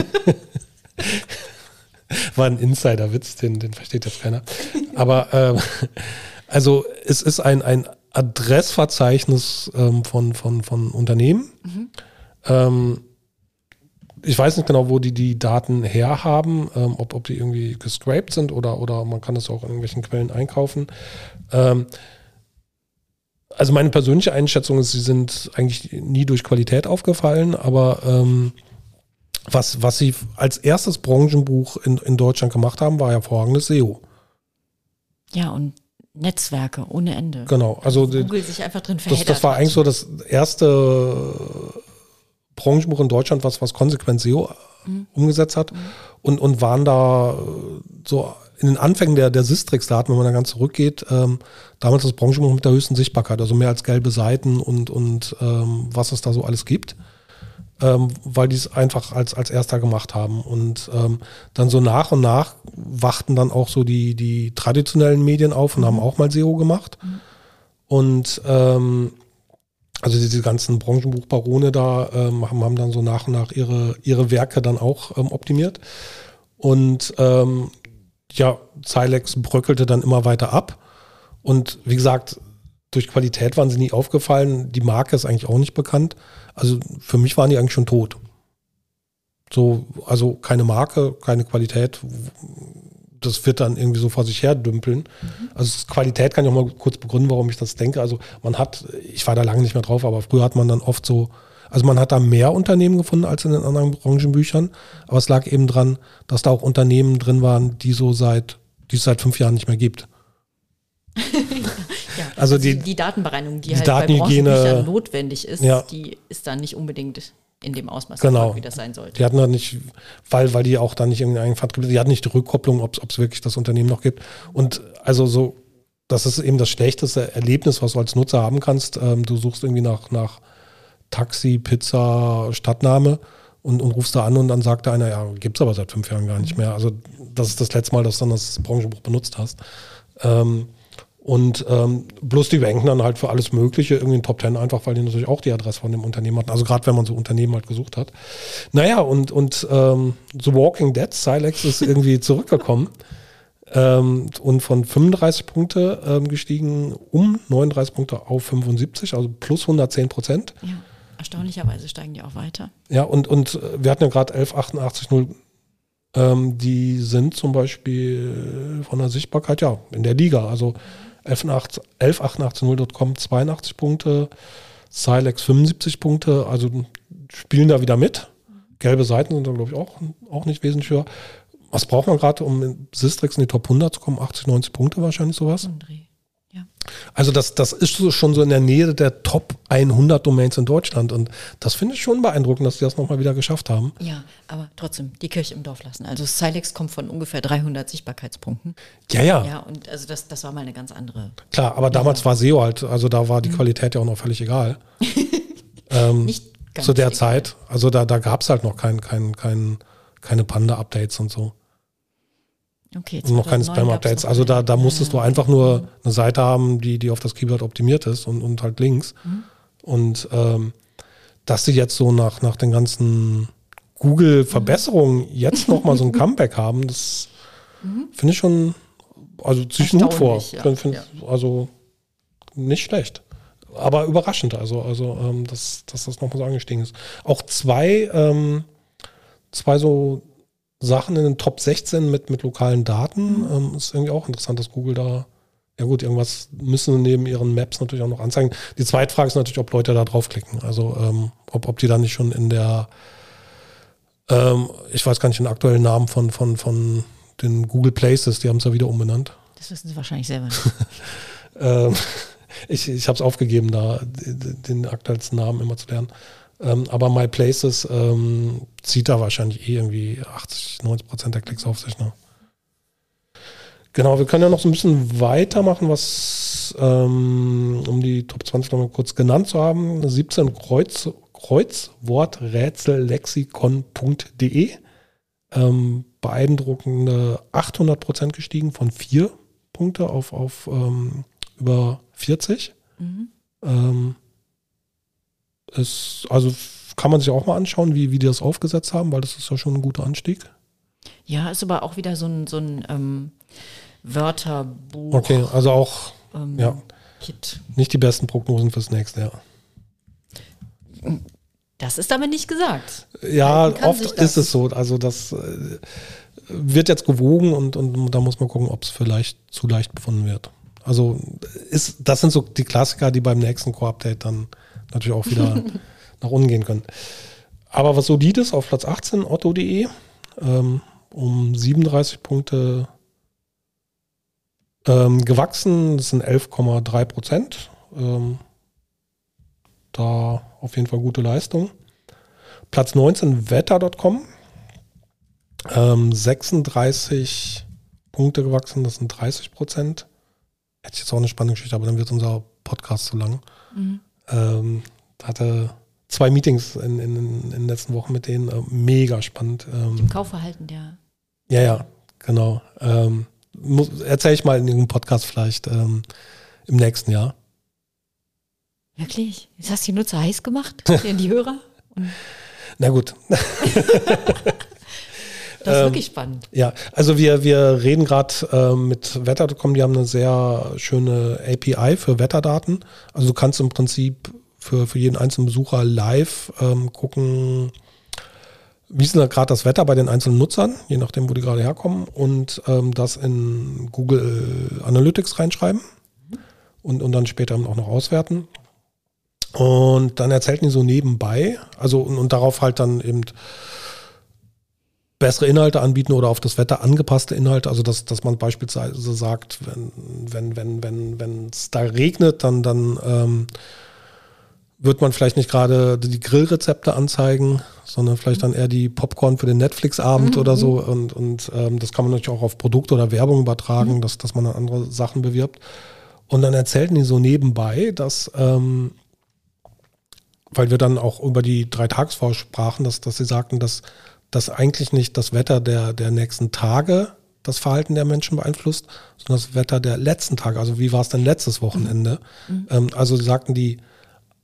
War ein Insider-Witz, den, den versteht jetzt keiner. Aber ähm, also es ist ein, ein Adressverzeichnis ähm, von, von, von Unternehmen. Mhm. Ähm, ich weiß nicht genau, wo die die Daten herhaben, ähm, ob, ob die irgendwie gescraped sind oder, oder man kann das auch in irgendwelchen Quellen einkaufen. Ähm, also meine persönliche Einschätzung ist, sie sind eigentlich nie durch Qualität aufgefallen, aber ähm, was, was sie als erstes Branchenbuch in, in Deutschland gemacht haben, war hervorragendes SEO. Ja, und Netzwerke ohne Ende. Genau, also Google sich einfach drin das, das war eigentlich so das erste Branchenbuch in Deutschland, was, was konsequent SEO mhm. umgesetzt hat mhm. und, und waren da so in den Anfängen der, der Sistrix-Daten, wenn man da ganz zurückgeht, ähm, damals das Branchenbuch mit der höchsten Sichtbarkeit, also mehr als gelbe Seiten und, und ähm, was es da so alles gibt, ähm, weil die es einfach als, als erster gemacht haben. Und ähm, dann so nach und nach wachten dann auch so die, die traditionellen Medien auf und mhm. haben auch mal SEO gemacht. Mhm. Und ähm, also diese ganzen Branchenbuchbarone da ähm, haben, haben dann so nach und nach ihre, ihre Werke dann auch ähm, optimiert. Und ähm, ja, Silex bröckelte dann immer weiter ab. Und wie gesagt, durch Qualität waren sie nie aufgefallen. Die Marke ist eigentlich auch nicht bekannt. Also für mich waren die eigentlich schon tot. So, also keine Marke, keine Qualität. Das wird dann irgendwie so vor sich her dümpeln. Mhm. Also Qualität kann ich auch mal kurz begründen, warum ich das denke. Also man hat, ich war da lange nicht mehr drauf, aber früher hat man dann oft so also man hat da mehr Unternehmen gefunden als in den anderen Branchenbüchern, aber es lag eben dran, dass da auch Unternehmen drin waren, die so seit, die es seit fünf Jahren nicht mehr gibt. ja, also, also die, die, Datenbereinigung, die, die halt bei Branchenbüchern notwendig ist, ja. die ist dann nicht unbedingt in dem Ausmaß, genau. wie das sein sollte. Die hatten da nicht, weil, weil die auch da nicht irgendeinen Vertrieb, die hatten nicht die Rückkopplung, ob es wirklich das Unternehmen noch gibt. Und also so, das ist eben das schlechteste Erlebnis, was du als Nutzer haben kannst. Ähm, du suchst irgendwie nach, nach Taxi, Pizza, Stadtname und, und rufst da an und dann sagt da einer, ja, gibt es aber seit fünf Jahren gar nicht mehr. Also das ist das letzte Mal, dass du dann das Branchenbuch benutzt hast. Ähm, und ähm, bloß die ranken dann halt für alles Mögliche irgendwie in Top Ten einfach, weil die natürlich auch die Adresse von dem Unternehmen hatten. Also gerade wenn man so Unternehmen halt gesucht hat. Naja, und, und ähm, The Walking Dead, Silex ist irgendwie zurückgekommen ähm, und von 35 Punkte ähm, gestiegen um 39 Punkte auf 75, also plus 110 Prozent. Ja. Erstaunlicherweise steigen die auch weiter. Ja, und, und äh, wir hatten ja gerade 1188.0, ähm, die sind zum Beispiel von der Sichtbarkeit ja in der Liga. Also 1188.0.com 82 Punkte, Silex 75 Punkte, also spielen da wieder mit. Gelbe Seiten sind da, glaube ich, auch, auch nicht wesentlich höher. Was braucht man gerade, um in Sistrix in die Top 100 zu kommen? 80, 90 Punkte wahrscheinlich sowas? Ja. Also das, das ist schon so in der Nähe der Top 100 Domains in Deutschland und das finde ich schon beeindruckend, dass die das nochmal wieder geschafft haben. Ja, aber trotzdem, die Kirche im Dorf lassen. Also Silex kommt von ungefähr 300 Sichtbarkeitspunkten. Ja, ja. Ja, und also das, das war mal eine ganz andere. Klar, aber damals war SEO halt, also da war die mhm. Qualität ja auch noch völlig egal. ähm, Nicht zu der egal. Zeit. Also da, da gab es halt noch kein, kein, kein, keine Panda-Updates und so. Okay, und noch keine Spam-Updates. Also da, da musstest ja. du einfach nur eine Seite haben, die, die auf das Keyword optimiert ist und, und halt Links. Mhm. Und ähm, dass sie jetzt so nach, nach den ganzen Google-Verbesserungen mhm. jetzt nochmal so ein Comeback haben, das mhm. finde ich schon, also ziehe ich einen Hut vor. Ja. Find, find, ja. Also nicht schlecht. Aber überraschend, also, also ähm, dass, dass das nochmal so angestiegen ist. Auch zwei, ähm, zwei so Sachen in den Top 16 mit, mit lokalen Daten. Mhm. Ähm, ist irgendwie auch interessant, dass Google da, ja gut, irgendwas müssen sie neben ihren Maps natürlich auch noch anzeigen. Die zweite Frage ist natürlich, ob Leute da draufklicken. Also ähm, ob, ob die da nicht schon in der, ähm, ich weiß gar nicht den aktuellen Namen von, von, von den Google Places, die haben es ja wieder umbenannt. Das wissen sie wahrscheinlich selber nicht. ähm, ich ich habe es aufgegeben, da den, den aktuellsten Namen immer zu lernen. Ähm, aber My Places ähm, zieht da wahrscheinlich eh irgendwie 80, 90 Prozent der Klicks auf sich. Ne? Genau, wir können ja noch so ein bisschen weitermachen, was, ähm, um die Top 20 nochmal kurz genannt zu haben. 17 Kreuz, Kreuzworträtsellexikon.de. Ähm, beeindruckende 800 Prozent gestiegen von 4 Punkte auf, auf ähm, über 40. Mhm. Ist, also kann man sich auch mal anschauen, wie, wie die das aufgesetzt haben, weil das ist ja schon ein guter Anstieg. Ja, ist aber auch wieder so ein, so ein ähm, Wörterbuch. Okay, also auch ähm, ja, Kit. nicht die besten Prognosen fürs nächste Jahr. Das ist damit nicht gesagt. Ja, oft ist es so. Also das äh, wird jetzt gewogen und, und da muss man gucken, ob es vielleicht zu leicht befunden wird. Also ist, das sind so die Klassiker, die beim nächsten Core-Update dann natürlich auch wieder nach unten gehen können. Aber was solid ist, auf Platz 18 otto.de ähm, um 37 Punkte ähm, gewachsen. Das sind 11,3 Prozent. Ähm, da auf jeden Fall gute Leistung. Platz 19 wetter.com. Ähm, 36 Punkte gewachsen, das sind 30 Prozent. Hätte ich jetzt auch eine spannende Geschichte, aber dann wird unser Podcast zu lang. Mhm. Ähm, hatte zwei Meetings in, in, in, den letzten Wochen mit denen. Äh, mega spannend. Ähm, Im Kaufverhalten der. Ja, ja, genau. Ähm, Erzähle ich mal in irgendeinem Podcast vielleicht ähm, im nächsten Jahr. Wirklich? Jetzt hast du die Nutzer heiß gemacht, in die Hörer? Na gut. Das ist ähm, wirklich spannend. Ja, also wir, wir reden gerade ähm, mit Wetter.com, die haben eine sehr schöne API für Wetterdaten. Also du kannst im Prinzip für, für jeden einzelnen Besucher live ähm, gucken, wie ist denn gerade das Wetter bei den einzelnen Nutzern, je nachdem, wo die gerade herkommen, und ähm, das in Google Analytics reinschreiben und, und dann später auch noch auswerten. Und dann erzählt die so nebenbei, also und, und darauf halt dann eben bessere Inhalte anbieten oder auf das Wetter angepasste Inhalte. Also dass, dass man beispielsweise sagt, wenn wenn wenn wenn wenn es da regnet, dann dann ähm, wird man vielleicht nicht gerade die Grillrezepte anzeigen, sondern vielleicht dann eher die Popcorn für den Netflix-Abend mhm. oder so. Und, und ähm, das kann man natürlich auch auf Produkte oder Werbung übertragen, mhm. dass, dass man dann andere Sachen bewirbt. Und dann erzählten die so nebenbei, dass, ähm, weil wir dann auch über die drei Tagesvorher sprachen, dass, dass sie sagten, dass dass eigentlich nicht das Wetter der, der nächsten Tage das Verhalten der Menschen beeinflusst, sondern das Wetter der letzten Tage. Also wie war es denn letztes Wochenende? Mhm. Ähm, also sagten die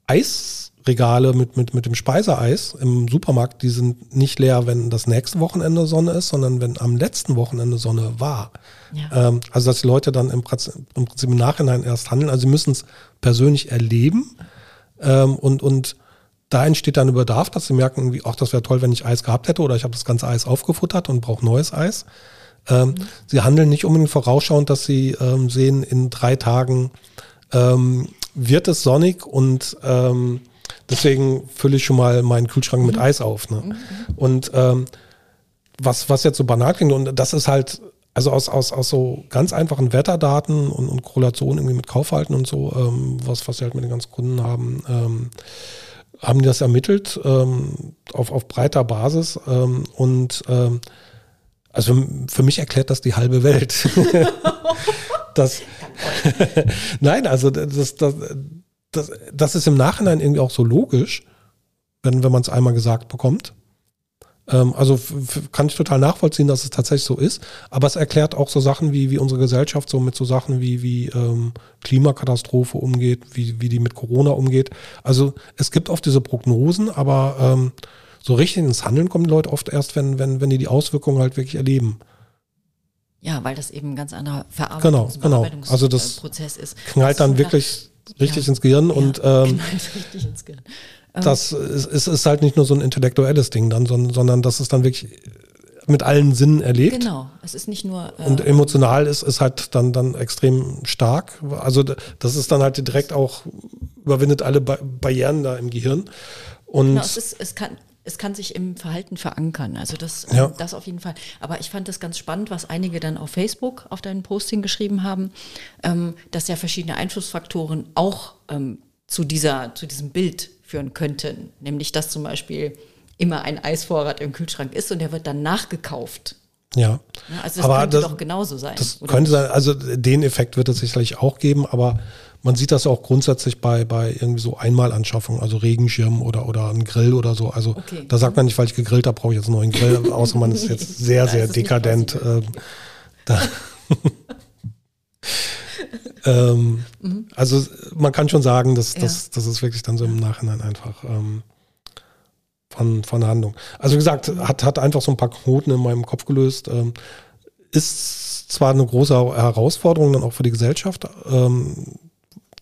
Eisregale mit, mit, mit dem Speiseeis im Supermarkt, die sind nicht leer, wenn das nächste Wochenende Sonne ist, sondern wenn am letzten Wochenende Sonne war. Ja. Ähm, also dass die Leute dann im Prinzip, im, Nachhinein erst handeln. Also sie müssen es persönlich erleben ähm, und, und da entsteht dann ein Bedarf, dass sie merken, irgendwie, ach, das wäre toll, wenn ich Eis gehabt hätte oder ich habe das ganze Eis aufgefuttert und brauche neues Eis. Ähm, mhm. Sie handeln nicht unbedingt vorausschauend, dass sie ähm, sehen, in drei Tagen ähm, wird es sonnig und ähm, deswegen fülle ich schon mal meinen Kühlschrank mit mhm. Eis auf. Ne? Mhm. Und ähm, was, was jetzt so banal klingt, und das ist halt, also aus, aus, aus so ganz einfachen Wetterdaten und, und Korrelationen irgendwie mit Kaufverhalten und so, ähm, was, was sie halt mit den ganzen Kunden haben, ähm, haben die das ermittelt ähm, auf, auf breiter Basis ähm, und ähm, also für mich erklärt das die halbe Welt. das, Nein, also das, das, das, das ist im Nachhinein irgendwie auch so logisch, wenn, wenn man es einmal gesagt bekommt. Ähm, also kann ich total nachvollziehen, dass es tatsächlich so ist. Aber es erklärt auch so Sachen, wie, wie unsere Gesellschaft so mit so Sachen wie, wie ähm, Klimakatastrophe umgeht, wie, wie die mit Corona umgeht. Also es gibt oft diese Prognosen, aber ähm, so richtig ins Handeln kommen die Leute oft erst, wenn, wenn, wenn die die Auswirkungen halt wirklich erleben. Ja, weil das eben ein ganz anderer Verarbeitungs genau, genau. Also das Prozess ist. Knallt dann wirklich richtig ja. ins Gehirn ja, und ähm, richtig ins Gehirn. Ähm. Das ist, ist, ist halt nicht nur so ein intellektuelles Ding dann, sondern, sondern das ist dann wirklich mit allen Sinnen erlebt. Genau, es ist nicht nur. Äh, und emotional ist es halt dann, dann extrem stark. Also das ist dann halt direkt auch, überwindet alle Barrieren da im Gehirn. Und genau, es, ist, es kann es kann sich im Verhalten verankern. Also das, ähm, ja. das auf jeden Fall. Aber ich fand das ganz spannend, was einige dann auf Facebook auf deinen Posting geschrieben haben, ähm, dass ja verschiedene Einflussfaktoren auch ähm, zu, dieser, zu diesem Bild führen könnten. Nämlich, dass zum Beispiel immer ein Eisvorrat im Kühlschrank ist und der wird dann nachgekauft. Ja. also das aber könnte das, doch genauso sein. Das könnte sein, also den Effekt wird es sicherlich auch geben, aber man sieht das auch grundsätzlich bei, bei irgendwie so Einmalanschaffungen, also Regenschirm oder, oder ein Grill oder so. Also okay. da sagt man nicht, weil ich gegrillt habe, brauche ich jetzt einen neuen Grill, außer man ist jetzt sehr, sehr dekadent. Ähm, ähm, mhm. Also man kann schon sagen, dass, ja. dass, das ist wirklich dann so im Nachhinein einfach ähm, von, von Handlung. Also wie gesagt, hat, hat einfach so ein paar Knoten in meinem Kopf gelöst. Ähm, ist zwar eine große Herausforderung dann auch für die Gesellschaft, ähm,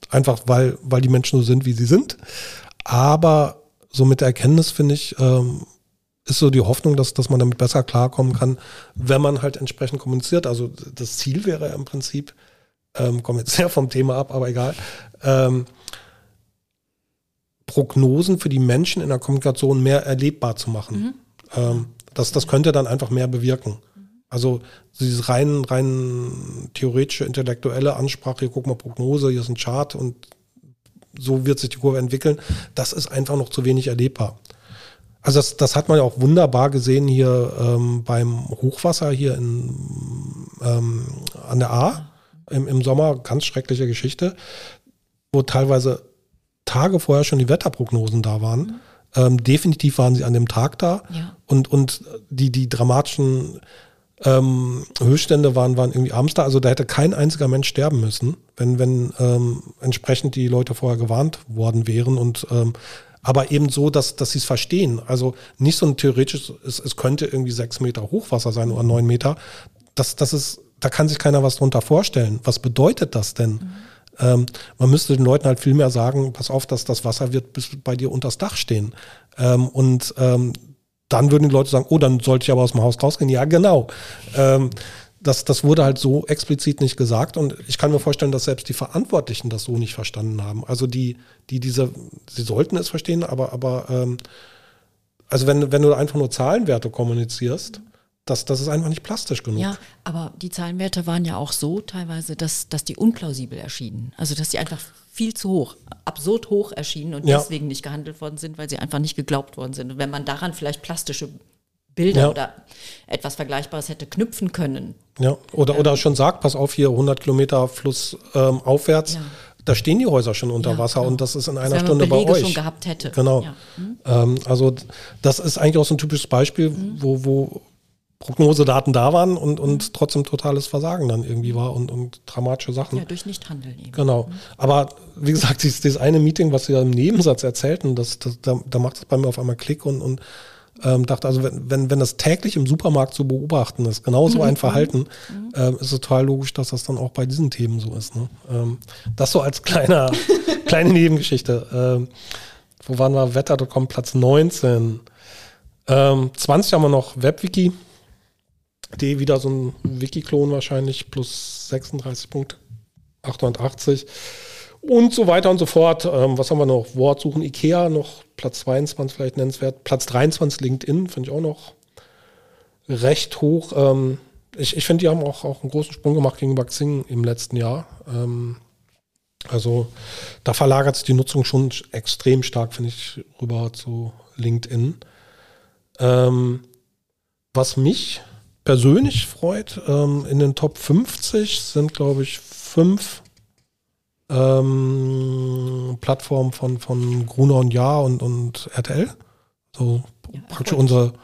einfach weil, weil die Menschen so sind, wie sie sind. Aber so mit der Erkenntnis, finde ich, ähm, ist so die Hoffnung, dass, dass man damit besser klarkommen kann, wenn man halt entsprechend kommuniziert. Also das Ziel wäre im Prinzip, ähm, komme jetzt sehr vom Thema ab, aber egal, ähm, Prognosen für die Menschen in der Kommunikation mehr erlebbar zu machen. Mhm. Ähm, das, das könnte dann einfach mehr bewirken. Also dieses rein, rein theoretische, intellektuelle Ansprache, hier guck mal Prognose, hier ist ein Chart und so wird sich die Kurve entwickeln, das ist einfach noch zu wenig erlebbar. Also das, das hat man ja auch wunderbar gesehen hier ähm, beim Hochwasser hier in, ähm, an der A im, im Sommer, ganz schreckliche Geschichte, wo teilweise Tage vorher schon die Wetterprognosen da waren. Mhm. Ähm, definitiv waren sie an dem Tag da ja. und, und die, die dramatischen ähm, Höchststände waren, waren irgendwie abends da. Also da hätte kein einziger Mensch sterben müssen, wenn, wenn ähm, entsprechend die Leute vorher gewarnt worden wären und ähm, aber eben so, dass, dass sie es verstehen. Also nicht so ein theoretisches, es, es könnte irgendwie sechs Meter Hochwasser sein oder neun Meter. Das, das ist, da kann sich keiner was drunter vorstellen. Was bedeutet das denn? Mhm. Ähm, man müsste den Leuten halt viel mehr sagen, pass auf, dass das Wasser wird bis bei dir unters Dach stehen. Ähm, und ähm, dann würden die Leute sagen, oh, dann sollte ich aber aus dem Haus rausgehen. Ja, genau. Ähm, das, das wurde halt so explizit nicht gesagt und ich kann mir vorstellen, dass selbst die Verantwortlichen das so nicht verstanden haben. Also die, die diese, sie sollten es verstehen, aber, aber ähm, also wenn, wenn du einfach nur Zahlenwerte kommunizierst, das, das ist einfach nicht plastisch genug. Ja, aber die Zahlenwerte waren ja auch so teilweise, dass, dass die unplausibel erschienen. Also dass die einfach viel zu hoch, absurd hoch erschienen und ja. deswegen nicht gehandelt worden sind, weil sie einfach nicht geglaubt worden sind. Und wenn man daran vielleicht plastische Bilder ja. oder etwas Vergleichbares hätte knüpfen können. Ja, oder, ähm, oder schon sagt, pass auf, hier 100 Kilometer Fluss ähm, aufwärts. Ja. Da stehen die Häuser schon unter ja, Wasser genau. und das ist in einer Stunde Belege bei euch. schon gehabt hätte. Genau. Mhm. Ähm, also das ist eigentlich auch so ein typisches Beispiel, mhm. wo, wo Prognosedaten da waren und, und mhm. trotzdem totales Versagen dann irgendwie war und, und dramatische Sachen. Ja, durch Nichthandeln eben. Genau. Mhm. Aber wie gesagt, dieses, dieses eine Meeting, was sie da im Nebensatz erzählten, das, das, da, da macht es bei mir auf einmal Klick und, und ähm, dachte, also wenn, wenn, wenn das täglich im Supermarkt zu beobachten ist, genauso mhm. ein Verhalten, mhm. ähm, ist es total logisch, dass das dann auch bei diesen Themen so ist. Ne? Ähm, das so als kleiner, kleine Nebengeschichte. Ähm, wo waren wir? Wetter.com Platz 19. Ähm, 20 haben wir noch WebWiki. D wieder so ein Wiki-Klon wahrscheinlich, plus 36 Punkte, 880. und so weiter und so fort. Ähm, was haben wir noch? Wortsuchen Ikea noch Platz 22 vielleicht nennenswert. Platz 23 LinkedIn finde ich auch noch recht hoch. Ähm, ich ich finde, die haben auch, auch einen großen Sprung gemacht gegenüber Xing im letzten Jahr. Ähm, also da verlagert sich die Nutzung schon extrem stark, finde ich, rüber zu LinkedIn. Ähm, was mich persönlich freut, ähm, in den Top 50 sind, glaube ich, fünf ähm, Plattformen von, von Gruner und Jahr und, und RTL. So ja, praktisch unsere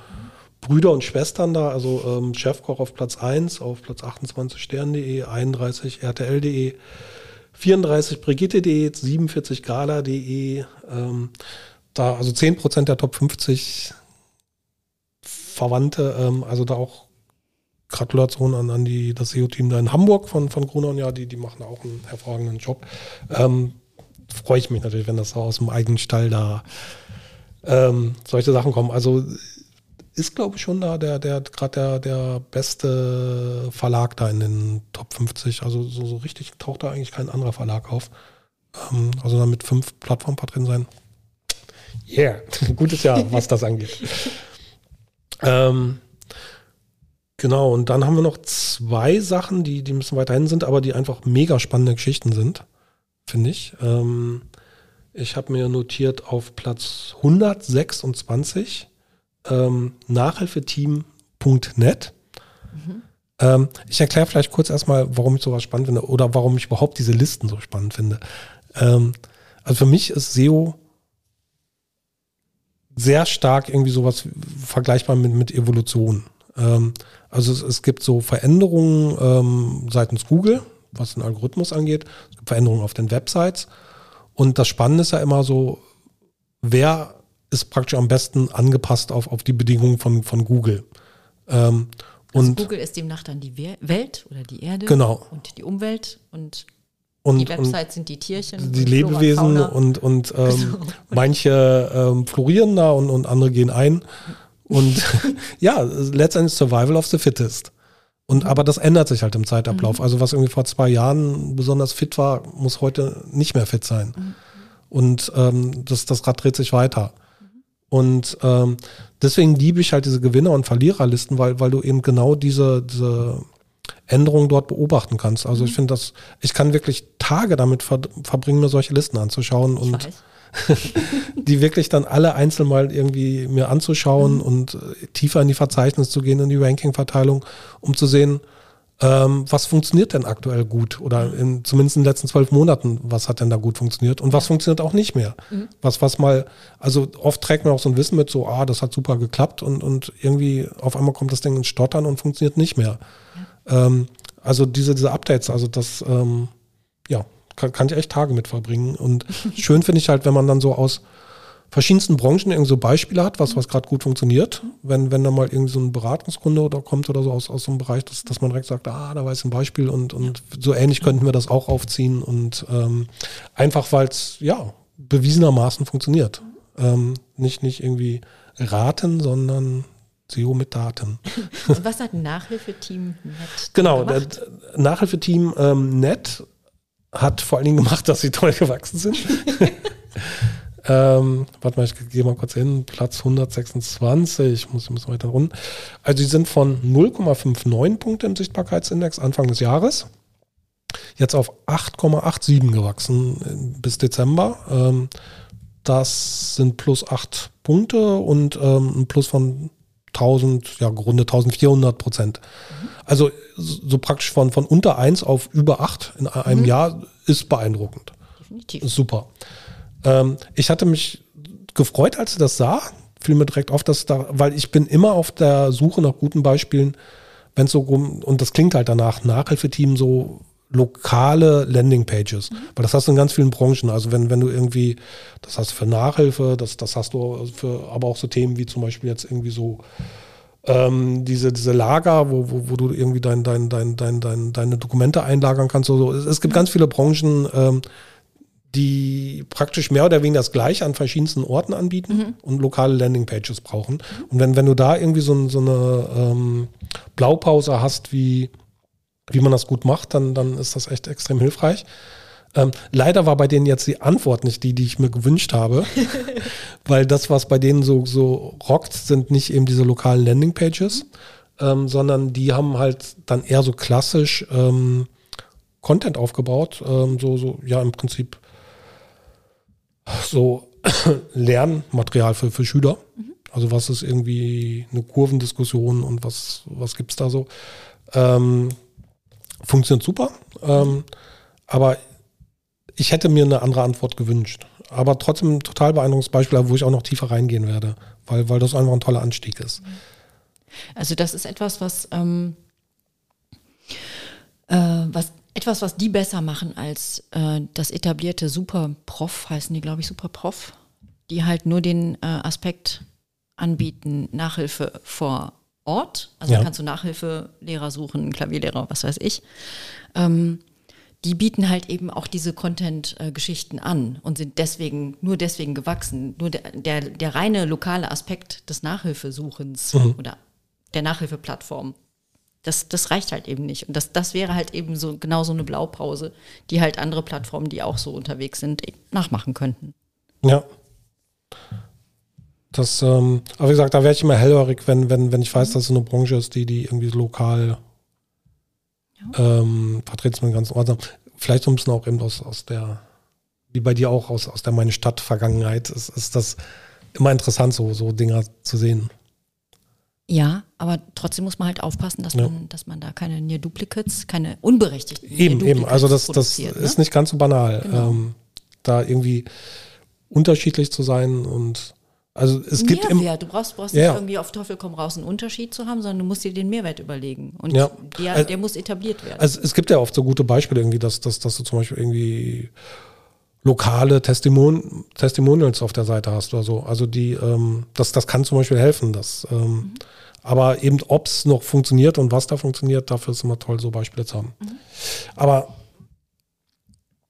Brüder und Schwestern da, also ähm, Chefkoch auf Platz 1, auf Platz 28 stern.de, 31 rtl.de, 34 brigitte.de, 47 gala.de, ähm, da also 10% der Top 50 Verwandte, ähm, also da auch Gratulation an, an die, das SEO-Team da in Hamburg von, von Gruner und ja, die, die machen auch einen hervorragenden Job. Ähm, Freue ich mich natürlich, wenn das so aus dem eigenen Stall da ähm, solche Sachen kommen. Also ist, glaube ich, schon da der, der gerade der, der beste Verlag da in den Top 50. Also so, so richtig taucht da eigentlich kein anderer Verlag auf. Ähm, also da mit fünf Plattformen drin sein. Yeah, gutes Jahr, was das angeht. ähm, genau, und dann haben wir noch zwei Sachen, die, die ein bisschen weiterhin sind, aber die einfach mega spannende Geschichten sind, finde ich. Ähm, ich habe mir notiert auf Platz 126 ähm, nachhilfeteam.net. Mhm. Ähm, ich erkläre vielleicht kurz erstmal, warum ich sowas spannend finde oder warum ich überhaupt diese Listen so spannend finde. Ähm, also für mich ist SEO sehr stark irgendwie sowas vergleichbar mit, mit Evolution. Ähm, also es, es, gibt so Veränderungen ähm, seitens Google, was den Algorithmus angeht. Es gibt Veränderungen auf den Websites. Und das Spannende ist ja immer so, wer ist praktisch am besten angepasst auf, auf die Bedingungen von, von Google. Ähm, also und Google ist demnach dann die Welt oder die Erde genau. und die Umwelt und, und die Website sind die Tierchen. Die Lebewesen und, und ähm, genau. manche ähm, florieren da und, und andere gehen ein. Und ja, letztendlich Survival of the Fittest. Und aber das ändert sich halt im Zeitablauf. Mhm. Also was irgendwie vor zwei Jahren besonders fit war, muss heute nicht mehr fit sein. Mhm. Und ähm, das, das Rad dreht sich weiter. Und ähm, deswegen liebe ich halt diese Gewinner- und Verliererlisten, weil, weil du eben genau diese, diese Änderungen dort beobachten kannst. Also mhm. ich finde das, ich kann wirklich Tage damit ver verbringen, mir solche Listen anzuschauen ich und die wirklich dann alle einzeln mal irgendwie mir anzuschauen mhm. und äh, tiefer in die Verzeichnisse zu gehen, in die Ranking-Verteilung, um zu sehen, ähm, was funktioniert denn aktuell gut? Oder in, zumindest in den letzten zwölf Monaten, was hat denn da gut funktioniert? Und was funktioniert auch nicht mehr? Mhm. Was, was mal, also oft trägt man auch so ein Wissen mit, so, ah, das hat super geklappt und, und irgendwie auf einmal kommt das Ding ins Stottern und funktioniert nicht mehr. Ja. Ähm, also diese, diese Updates, also das, ähm, ja, kann, kann ich echt Tage mit verbringen. Und schön finde ich halt, wenn man dann so aus verschiedensten Branchen irgendwie so Beispiele hat, was, was gerade gut funktioniert. Wenn, wenn da mal irgendwie so ein Beratungskunde oder kommt oder so aus, aus so einem Bereich, dass, dass man direkt sagt, ah, da weiß ein Beispiel und, und so ähnlich könnten wir das auch aufziehen und ähm, einfach, weil es ja bewiesenermaßen funktioniert. Ähm, nicht, nicht irgendwie raten, sondern SEO mit Daten. Und was hat Nachhilfeteam Net Genau, gemacht? Nachhilfeteam ähm, Net hat vor allen Dingen gemacht, dass sie toll gewachsen sind. Ähm, warte mal, ich gehe mal kurz hin. Platz 126, ich muss, muss weiter runter. Also sie sind von 0,59 Punkte im Sichtbarkeitsindex Anfang des Jahres jetzt auf 8,87 gewachsen äh, bis Dezember. Ähm, das sind plus 8 Punkte und ähm, ein Plus von 1000, ja, Grunde 1400 Prozent. Mhm. Also so praktisch von, von unter 1 auf über 8 in einem mhm. Jahr ist beeindruckend. Definitiv. Ist super. Ähm, ich hatte mich gefreut, als ich das sah. Fiel mir direkt auf, dass da, weil ich bin immer auf der Suche nach guten Beispielen, wenn es so rum, und das klingt halt danach, Nachhilfeteam so lokale Landingpages. Mhm. Weil das hast du in ganz vielen Branchen. Also wenn, wenn du irgendwie, das hast du für Nachhilfe, das, das hast du für, aber auch so Themen wie zum Beispiel jetzt irgendwie so ähm, diese, diese Lager, wo, wo, wo du irgendwie dein, dein, dein, dein, dein, deine Dokumente einlagern kannst. So, es, es gibt mhm. ganz viele Branchen, ähm, die praktisch mehr oder weniger das Gleiche an verschiedensten Orten anbieten mhm. und lokale Landingpages brauchen. Mhm. Und wenn, wenn du da irgendwie so, so eine ähm, Blaupause hast, wie, wie man das gut macht, dann, dann ist das echt extrem hilfreich. Ähm, leider war bei denen jetzt die Antwort nicht die, die ich mir gewünscht habe, weil das, was bei denen so, so rockt, sind nicht eben diese lokalen Landingpages, ähm, sondern die haben halt dann eher so klassisch ähm, Content aufgebaut, ähm, so, so, ja, im Prinzip so Lernmaterial für, für Schüler. Mhm. Also was ist irgendwie eine Kurvendiskussion und was, was gibt es da so? Ähm, funktioniert super, ähm, aber ich hätte mir eine andere Antwort gewünscht. Aber trotzdem ein total beeindruckendes Beispiel, wo ich auch noch tiefer reingehen werde, weil, weil das einfach ein toller Anstieg ist. Also das ist etwas, was, ähm, äh, was etwas, was die besser machen als äh, das etablierte Superprof, heißen die, glaube ich, Superprof, die halt nur den äh, Aspekt anbieten, Nachhilfe vor Ort. Also ja. kannst du Nachhilfelehrer suchen, Klavierlehrer, was weiß ich. Ähm, die bieten halt eben auch diese Content-Geschichten an und sind deswegen, nur deswegen gewachsen. Nur der, der, der reine lokale Aspekt des Nachhilfesuchens mhm. oder der Nachhilfeplattform, das, das reicht halt eben nicht. Und das, das wäre halt eben so genau so eine Blaupause, die halt andere Plattformen, die auch so unterwegs sind, nachmachen könnten. Ja. Das, ähm, aber wie gesagt, da wäre ich immer hellhörig, wenn, wenn, wenn ich weiß, dass es eine Branche ist, die, die irgendwie lokal ähm, vertreten mit dem ganzen Ort. Vielleicht so ein bisschen auch eben aus, aus der, wie bei dir auch, aus, aus der meine Stadt-Vergangenheit, ist, ist das immer interessant, so, so Dinger zu sehen. Ja, aber trotzdem muss man halt aufpassen, dass, ja. man, dass man da keine Near Duplicates, keine unberechtigten Eben, eben. Also das, das ne? ist nicht ganz so banal, genau. ähm, da irgendwie unterschiedlich zu sein und also es Mehrwert. gibt Mehrwert. Du brauchst, brauchst ja. nicht irgendwie auf Teufel komm raus einen Unterschied zu haben, sondern du musst dir den Mehrwert überlegen. Und ja. der, also, der muss etabliert werden. Also es gibt ja oft so gute Beispiele irgendwie, dass, dass, dass du zum Beispiel irgendwie lokale Testimon Testimonials auf der Seite hast oder so. Also die, ähm, das, das kann zum Beispiel helfen. Dass, ähm, mhm. Aber eben, ob es noch funktioniert und was da funktioniert, dafür ist immer toll, so Beispiele zu haben. Mhm. Aber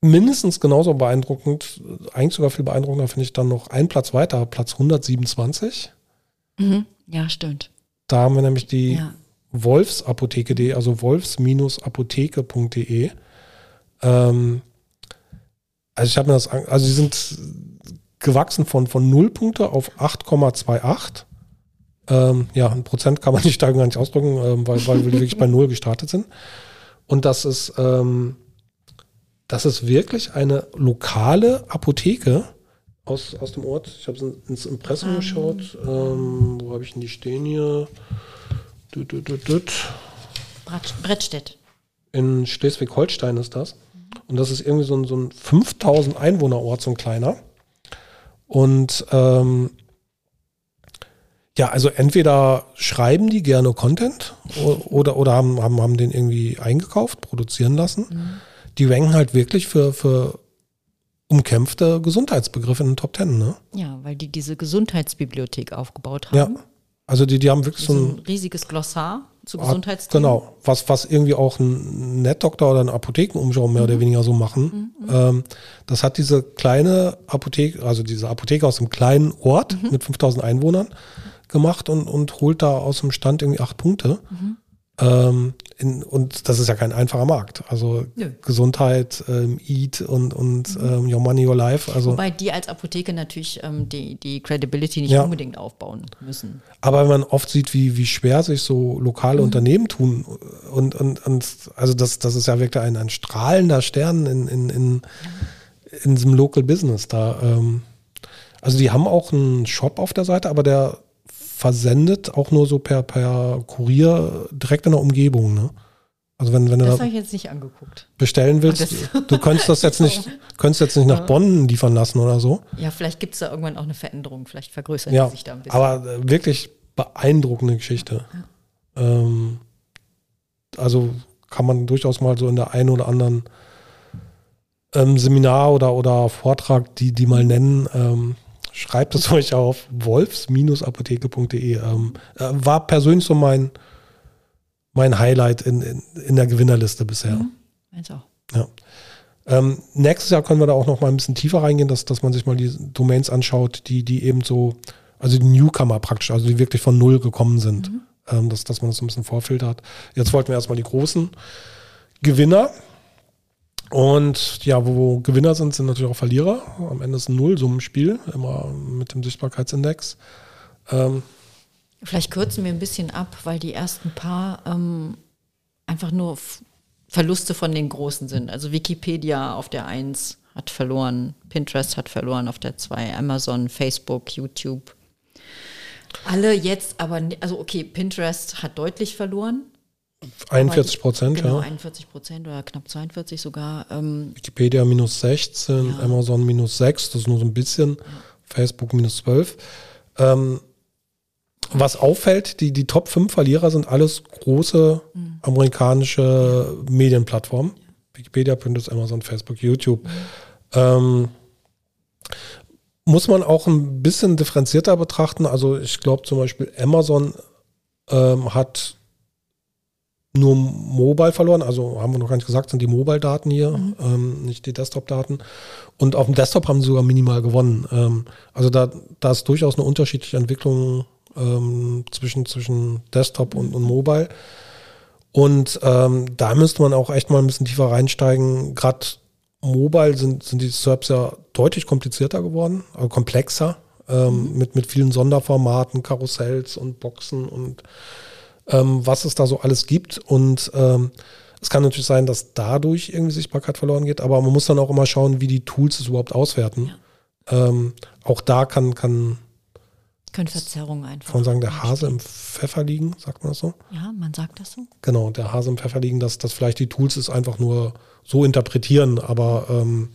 mindestens genauso beeindruckend, eigentlich sogar viel beeindruckender finde ich dann noch ein Platz weiter, Platz 127. Mhm. Ja, stimmt. Da haben wir nämlich die ja. Wolfsapotheke.de, also wolfs-apotheke.de. Ähm, also ich habe mir das, also sie sind gewachsen von, von 0 Punkte auf 8,28. Ähm, ja, ein Prozent kann man nicht da gar nicht ausdrücken, ähm, weil, weil wir wirklich bei 0 gestartet sind. Und das ist, ähm, das ist wirklich eine lokale Apotheke aus, aus dem Ort. Ich habe ins Impressum um. Ähm. geschaut. Ähm, wo habe ich denn die stehen hier? Düt, düt, düt. Brettstedt. In Schleswig-Holstein ist das. Und das ist irgendwie so ein, so ein 5000 Einwohner-Ort, so ein kleiner. Und ähm, ja, also entweder schreiben die gerne Content oder, oder haben, haben, haben den irgendwie eingekauft, produzieren lassen. Mhm die ranken halt wirklich für, für umkämpfte Gesundheitsbegriffe in den Top Ten, ne? Ja, weil die diese Gesundheitsbibliothek aufgebaut haben. Ja. Also die, die haben wirklich so ein, ein riesiges Glossar zu Gesundheitsthemen. Genau, was, was irgendwie auch ein Netdoktor oder ein Apothekenumschau mehr mhm. oder weniger so machen. Mhm. Ähm, das hat diese kleine Apotheke, also diese Apotheke aus einem kleinen Ort mhm. mit 5000 Einwohnern gemacht und, und holt da aus dem Stand irgendwie acht Punkte. Mhm. Ähm, in, und das ist ja kein einfacher Markt. Also Nö. Gesundheit, ähm, Eat und, und mhm. ähm, Your Money, Your Life. Also, Wobei die als Apotheke natürlich ähm, die, die Credibility nicht ja. unbedingt aufbauen müssen. Aber wenn man oft sieht, wie, wie schwer sich so lokale mhm. Unternehmen tun und, und, und also das, das ist ja wirklich ein, ein strahlender Stern in, in, in, in diesem Local Business da. Ähm, also die haben auch einen Shop auf der Seite, aber der versendet, auch nur so per, per Kurier direkt in der Umgebung. Ne? Also wenn, wenn das du habe ich jetzt nicht angeguckt. bestellen willst, du könntest das jetzt nicht, könntest jetzt nicht nach Bonn liefern lassen oder so. Ja, vielleicht gibt es da irgendwann auch eine Veränderung, vielleicht vergrößern ja, die sich da ein bisschen. Aber äh, wirklich beeindruckende Geschichte. Ja. Ähm, also kann man durchaus mal so in der einen oder anderen ähm, Seminar oder, oder Vortrag die, die mal nennen. Ähm, schreibt es euch auf wolfs-apotheke.de. Ähm, äh, war persönlich so mein, mein Highlight in, in, in der Gewinnerliste bisher. Mhm. Meins auch. Ja. Ähm, nächstes Jahr können wir da auch noch mal ein bisschen tiefer reingehen, dass, dass man sich mal die Domains anschaut, die, die eben so, also die Newcomer praktisch, also die wirklich von null gekommen sind. Mhm. Ähm, dass, dass man das so ein bisschen vorfiltert. Jetzt wollten wir erstmal die großen Gewinner Und ja, wo Gewinner sind, sind natürlich auch Verlierer. Am Ende ist ein Nullsummenspiel, immer mit dem Sichtbarkeitsindex. Ähm, Vielleicht kürzen wir ein bisschen ab, weil die ersten paar ähm, einfach nur Verluste von den Großen sind. Also Wikipedia auf der 1 hat verloren, Pinterest hat verloren auf der 2, Amazon, Facebook, YouTube. Alle jetzt aber, also okay, Pinterest hat deutlich verloren. 41 Prozent, genau, ja. 41 Prozent oder knapp 42 sogar. Ähm, Wikipedia minus 16, ja. Amazon minus 6, das ist nur so ein bisschen, ja. Facebook minus 12. Ähm, was auffällt, die, die Top 5 Verlierer sind alles große mhm. amerikanische. Medienplattformen. Wikipedia, Pinterest, Amazon, Facebook, YouTube. Mhm. Ähm, muss man auch ein bisschen differenzierter betrachten. Also ich glaube zum Beispiel Amazon ähm, hat nur Mobile verloren, also haben wir noch gar nicht gesagt, sind die Mobile-Daten hier, mhm. ähm, nicht die Desktop-Daten. Und auf dem Desktop haben sie sogar minimal gewonnen. Ähm, also da, da ist durchaus eine unterschiedliche Entwicklung ähm, zwischen, zwischen Desktop und, und Mobile. Und ähm, da müsste man auch echt mal ein bisschen tiefer reinsteigen. Gerade Mobile sind, sind die SERPs ja deutlich komplizierter geworden, also komplexer, ähm, mhm. mit, mit vielen Sonderformaten, Karussells und Boxen und ähm, was es da so alles gibt. Und ähm, es kann natürlich sein, dass dadurch irgendwie Sichtbarkeit verloren geht, aber man muss dann auch immer schauen, wie die Tools es überhaupt auswerten. Ja. Ähm, auch da kann, kann können Verzerrungen einfach. Kann man sagen, der Hase im Pfeffer liegen, sagt man das so? Ja, man sagt das so. Genau, der Hase im Pfeffer liegen, dass, dass vielleicht die Tools es einfach nur so interpretieren, aber ähm,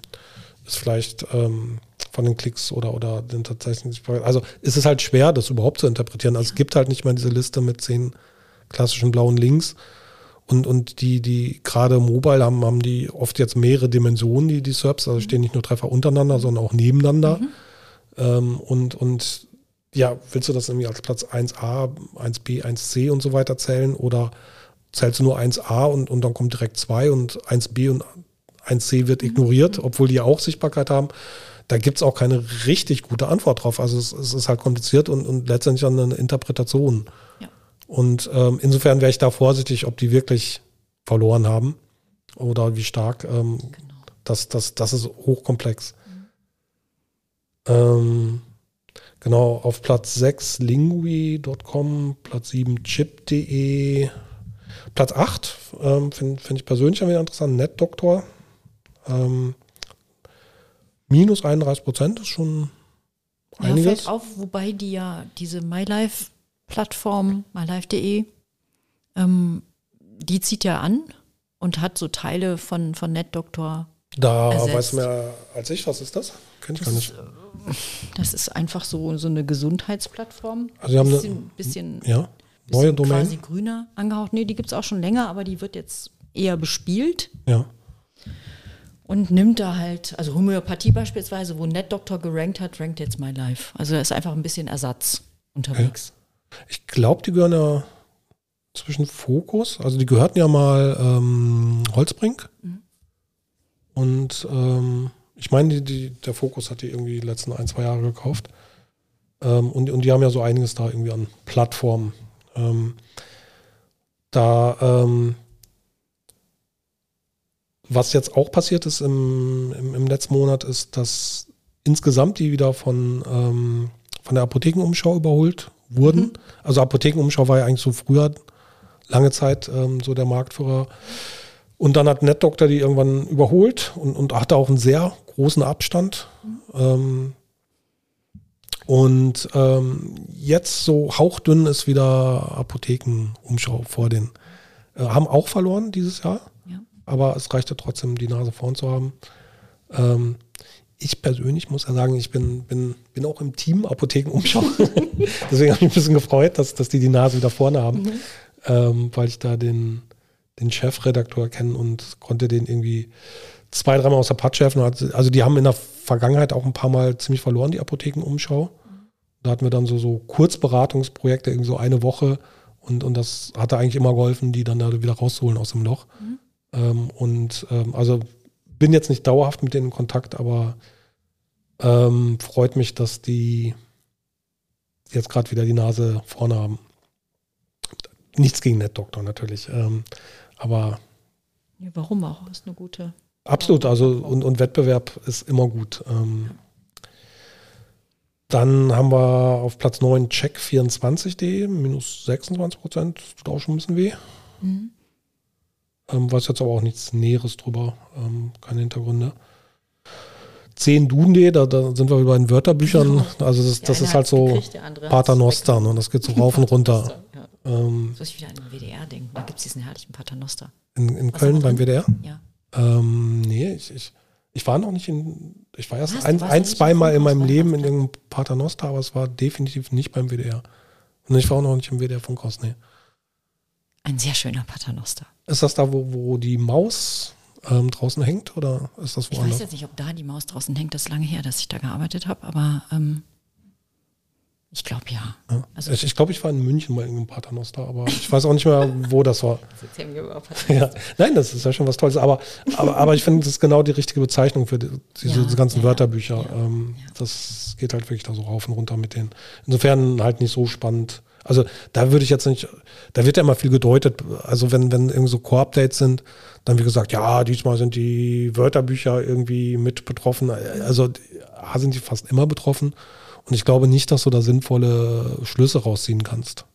ist vielleicht ähm, von den Klicks oder, oder den tatsächlichen. Also ist es halt schwer, das überhaupt zu interpretieren. Also ja. es gibt halt nicht mehr diese Liste mit zehn klassischen blauen Links. Und, und die, die gerade mobile haben, haben die oft jetzt mehrere Dimensionen, die, die SERPs, also stehen nicht nur Treffer untereinander, sondern auch nebeneinander. Mhm. Ähm, und, und ja, willst du das irgendwie als Platz 1a, 1b, 1c und so weiter zählen oder zählst du nur 1a und, und dann kommt direkt 2 und 1b und 1c wird mhm. ignoriert, obwohl die ja auch Sichtbarkeit haben? Da gibt es auch keine richtig gute Antwort drauf. Also es, es ist halt kompliziert und, und letztendlich eine Interpretation. Ja. Und ähm, insofern wäre ich da vorsichtig, ob die wirklich verloren haben oder wie stark. Ähm, genau. das, das, das ist hochkomplex. Mhm. Ähm, Genau, auf Platz 6 lingui.com, Platz 7 chip.de, Platz 8 ähm, finde find ich persönlich wieder interessant, NetDoktor. Ähm, minus 31 Prozent ist schon einiges. Ja, fällt auf, wobei die ja diese MyLife-Plattform, mylife.de, ähm, die zieht ja an und hat so Teile von, von NetDoktor. Da ersetzt. weiß mehr als ich, was ist das? Kenn ich das gar nicht. Ist, das ist einfach so, so eine Gesundheitsplattform. Also, haben bisschen, eine bisschen, ja, neue Domain. quasi grüner angehaucht. Nee, die gibt es auch schon länger, aber die wird jetzt eher bespielt. Ja. Und nimmt da halt, also Homöopathie beispielsweise, wo NetDoctor gerankt hat, rankt jetzt My Life. Also da ist einfach ein bisschen Ersatz unterwegs. Ja. Ich glaube, die gehören ja zwischen Fokus, also die gehörten ja mal ähm, Holzbrink. Mhm. Und ähm, ich meine, die, die, der Fokus hat die irgendwie die letzten ein, zwei Jahre gekauft. Ähm, und, und die haben ja so einiges da irgendwie an Plattformen. Ähm, da, ähm, was jetzt auch passiert ist im, im, im, letzten Monat, ist, dass insgesamt die wieder von, ähm, von der Apothekenumschau überholt wurden. Mhm. Also Apothekenumschau war ja eigentlich so früher lange Zeit ähm, so der Marktführer. Und dann hat NetDoctor die irgendwann überholt und, und hatte auch einen sehr großen Abstand. Mhm. Ähm, und ähm, jetzt so hauchdünn ist wieder Apothekenumschau vor den. Äh, haben auch verloren dieses Jahr, ja. aber es reichte trotzdem, die Nase vorn zu haben. Ich persönlich muss ja sagen, ich bin, bin, bin auch im Team Apothekenumschau. Deswegen habe ich mich ein bisschen gefreut, dass, dass die die Nase wieder vorne haben, mhm. ähm, weil ich da den, den Chefredakteur kennen und konnte den irgendwie zwei, dreimal aus der Patsche helfen. Also die haben in der Vergangenheit auch ein paar Mal ziemlich verloren, die Apothekenumschau. Da hatten wir dann so, so Kurzberatungsprojekte, irgendwie so eine Woche. Und, und das hatte eigentlich immer geholfen, die dann da wieder rauszuholen aus dem Loch. Mhm. Ähm, und ähm, also bin jetzt nicht dauerhaft mit denen in Kontakt, aber ähm, freut mich, dass die jetzt gerade wieder die Nase vorne haben. Nichts gegen NetDoktor natürlich. Ähm, aber. Ja, warum auch? Ist eine gute. Absolut, also und, und Wettbewerb ist immer gut. Ähm, dann haben wir auf Platz 9 check24.de, minus 26 Prozent, tut auch schon ein bisschen weh. Mhm. Ähm, weiß jetzt aber auch nichts Näheres drüber, ähm, keine Hintergründe. 10 Duden.de, da, da sind wir über den Wörterbüchern. Also das, das ist halt so Paternoster, ne? das geht so rauf und runter. Ja. Ähm, so ich wieder an den WDR denken, da gibt es diesen herrlichen Paternoster. In, in Köln beim WDR? Ja. Ähm, nee, ich, ich, ich war noch nicht in, ich war erst Was, ein, ein zweimal in meinem Leben in irgendeinem Paternoster, aber es war definitiv nicht beim WDR. Und ich war auch noch nicht im WDR Funkhaus, nee. Ein sehr schöner Paternoster. Ist das da, wo, wo die Maus ähm, draußen hängt oder ist das woanders? Ich weiß jetzt nicht, ob da die Maus draußen hängt. Das ist lange her, dass ich da gearbeitet habe, aber ähm, ich glaube ja. ja. Also ich, ich glaube, ich war in München mal in einem Paternoster, aber ich weiß auch nicht mehr, wo das war. ja. Nein, das ist ja schon was Tolles. Aber, aber, aber ich finde, das ist genau die richtige Bezeichnung für die, diese, ja, ganzen ja, Wörterbücher. Ähm, das geht halt wirklich da so rauf und runter mit denen. Insofern halt nicht so spannend. Also da würde ich jetzt nicht, da wird ja immer viel gedeutet. Also wenn, wenn irgendwie so Core-Updates sind, dann wie gesagt, ja, diesmal sind die Wörterbücher irgendwie mit betroffen. Also A sind die fast immer betroffen. Und ich glaube nicht, dass du da sinnvolle Schlüsse rausziehen kannst.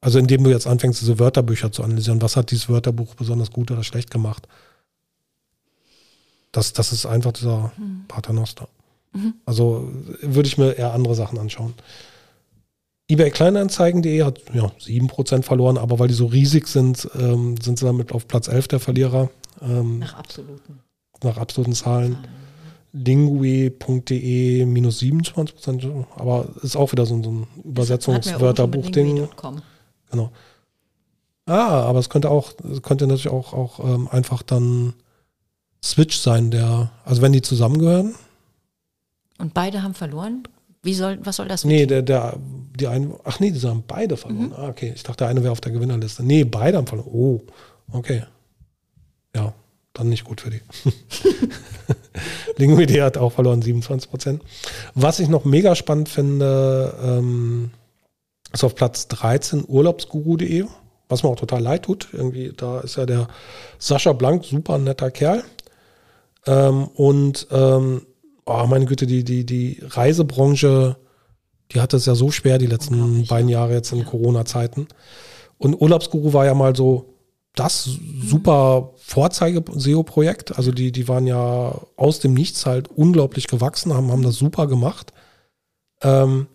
Also indem du jetzt anfängst, diese Wörterbücher zu analysieren, was hat dieses Wörterbuch besonders gut oder schlecht gemacht? Das, das ist einfach dieser mhm. Paternoster. Mhm. Also würde ich mir eher andere Sachen anschauen. eBay Kleinanzeigen.de hat ja, 7% verloren, aber weil die so riesig sind, ähm, sind sie damit auf Platz 11 der Verlierer. Ähm, nach absoluten. Nach absoluten Zahlen. Zahlen lingui.de minus 27 Prozent, aber ist auch wieder so, so ein Übersetzungswörterbuch-Ding. Genau. Ah, aber es könnte auch, könnte natürlich auch, auch ähm, einfach dann Switch sein, der, also wenn die zusammengehören. Und beide haben verloren? Wie soll, was soll das? Nee, der, der, die einen, ach nee, die haben beide verloren. Mhm. Ah, okay. Ich dachte, der eine wäre auf der Gewinnerliste. Nee, beide haben verloren. Oh, okay. Ja, dann nicht gut für die. Linguidee hat auch verloren, 27 Prozent. Was ich noch mega spannend finde, ähm, ist auf Platz 13 urlaubsguru.de, was mir auch total leid tut. Irgendwie, da ist ja der Sascha Blank, super netter Kerl. Ähm, und ähm, oh, meine Güte, die, die, die Reisebranche, die hat es ja so schwer die letzten beiden Jahre jetzt in ja. Corona-Zeiten. Und Urlaubsguru war ja mal so das super Vorzeige-SEO-Projekt. Also die, die waren ja aus dem Nichts halt unglaublich gewachsen, haben, haben das super gemacht. Ähm,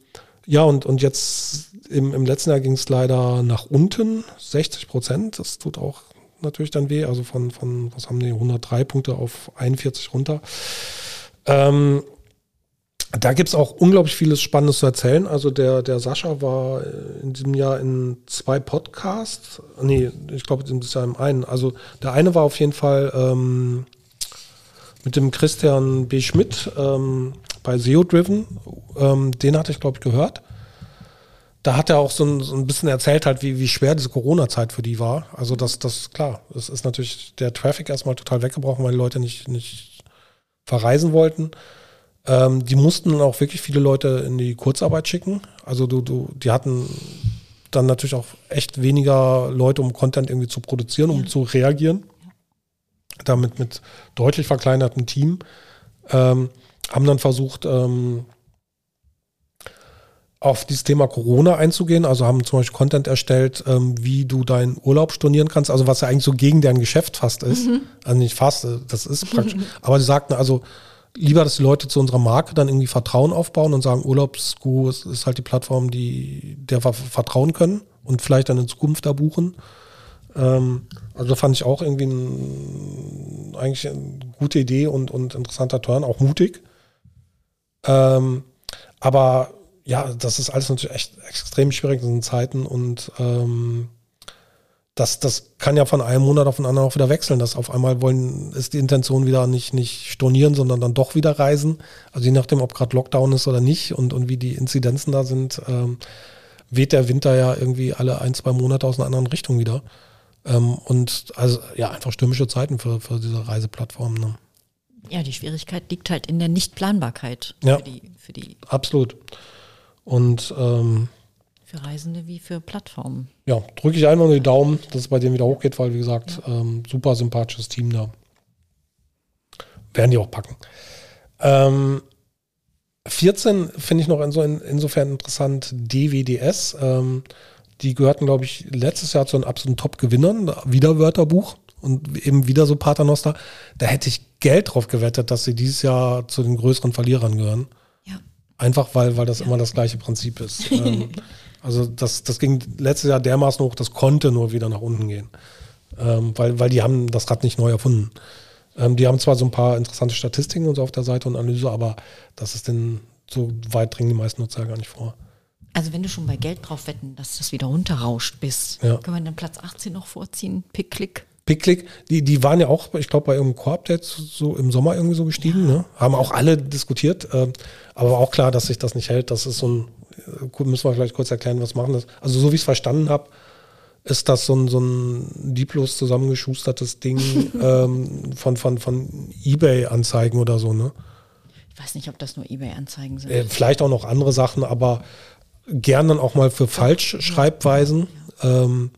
ja, und, und jetzt im, im letzten Jahr ging es leider nach unten, 60 Prozent. Das tut auch natürlich dann weh. Also von, von was haben die, 103 Punkte auf 41 runter. Ähm, da gibt es auch unglaublich vieles Spannendes zu erzählen. Also der, der Sascha war in diesem Jahr in zwei Podcasts. Nee, ich glaube, das ist ja im einen. Also der eine war auf jeden Fall ähm, mit dem Christian B. Schmidt ähm, bei SEO Driven. Ähm, den hatte ich, glaube ich, gehört. Da hat er auch so ein, so ein bisschen erzählt, halt, wie, wie schwer diese Corona-Zeit für die war. Also das, das, klar, es ist natürlich der Traffic erstmal total weggebrochen, weil die Leute nicht, nicht verreisen wollten. Ähm, die mussten auch wirklich viele Leute in die Kurzarbeit schicken. Also du, du, die hatten dann natürlich auch echt weniger Leute, um Content irgendwie zu produzieren, um ja. zu reagieren. Damit mit deutlich verkleinertem Team. Ähm, haben dann versucht, ähm, auf dieses Thema Corona einzugehen. Also haben zum Beispiel Content erstellt, ähm, wie du deinen Urlaub stornieren kannst. Also was ja eigentlich so gegen deren Geschäft fast ist. Mhm. Also nicht fast, äh, das ist praktisch. Aber sie sagten also, lieber, dass die Leute zu unserer Marke dann irgendwie Vertrauen aufbauen und sagen, Urlaubsguru ist, ist halt die Plattform, die der wir vertrauen können und vielleicht dann in Zukunft da buchen. Ähm, also fand ich auch irgendwie ein, eigentlich eine gute Idee und, und interessanter Turn, auch mutig. Ähm, aber ja, das ist alles natürlich echt extrem schwierig in diesen Zeiten und ähm, das, das kann ja von einem Monat auf den anderen auch wieder wechseln. Das auf einmal wollen, ist die Intention wieder nicht, nicht stornieren, sondern dann doch wieder reisen. Also je nachdem, ob gerade Lockdown ist oder nicht und, und wie die Inzidenzen da sind, ähm, weht der Winter ja irgendwie alle ein, zwei Monate aus einer anderen Richtung wieder. Ähm, und also ja, einfach stürmische Zeiten für, für diese Reiseplattformen. Ne? Ja, die Schwierigkeit liegt halt in der Nichtplanbarkeit ja, für die, für die. Absolut. Und ähm, für Reisende wie für Plattformen. Ja, drücke ich einfach nur die Daumen, dass es bei denen wieder hochgeht, weil, wie gesagt, ja. ähm, super sympathisches Team da. werden die auch packen. Ähm, 14 finde ich noch in so in, insofern interessant, DWDS. Ähm, die gehörten, glaube ich, letztes Jahr zu den absoluten Top-Gewinnern, wieder Wörterbuch und eben wieder so Paternoster. Da hätte ich Geld drauf gewettet, dass sie dieses Jahr zu den größeren Verlierern gehören. Ja. Einfach weil, weil das ja. immer das gleiche Prinzip ist. ähm, also das, das ging letztes Jahr dermaßen hoch, das konnte nur wieder nach unten gehen. Ähm, weil, weil die haben das Rad nicht neu erfunden. Ähm, die haben zwar so ein paar interessante Statistiken und so auf der Seite und Analyse, aber das ist denn so weit dringen die meisten Nutzer gar nicht vor. Also wenn du schon bei Geld drauf wetten, dass das wieder runterrauscht bist, ja. können wir dann Platz 18 noch vorziehen? Pick-Click? Picklick, die, die waren ja auch, ich glaube, bei irgendeinem Core-Update so im Sommer irgendwie so gestiegen, ne? Haben auch alle diskutiert, äh, aber auch klar, dass sich das nicht hält. Das ist so ein, müssen wir vielleicht kurz erklären, was machen das. Also so wie ich es verstanden habe, ist das so ein, so ein lieblos zusammengeschustertes Ding ähm, von, von, von Ebay-Anzeigen oder so, ne? Ich weiß nicht, ob das nur Ebay-Anzeigen sind. Äh, vielleicht auch noch andere Sachen, aber gern dann auch mal für Falschschreibweisen. Ja. Ähm,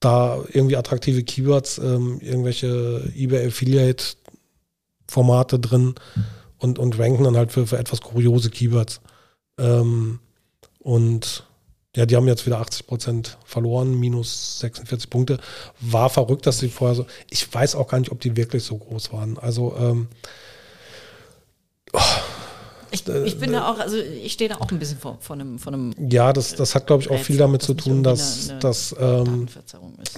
da irgendwie attraktive Keywords, ähm, irgendwelche eBay Affiliate Formate drin und, und ranken dann halt für, für etwas kuriose Keywords. Ähm, und ja, die haben jetzt wieder 80 Prozent verloren, minus 46 Punkte. War verrückt, dass sie vorher so. Ich weiß auch gar nicht, ob die wirklich so groß waren. Also ähm, oh, ich, ich, bin da auch, also ich stehe da auch ein bisschen vor, vor, einem, vor einem. Ja, das, das hat, glaube ich, auch viel damit zu tun, dass, eine, eine dass, ähm,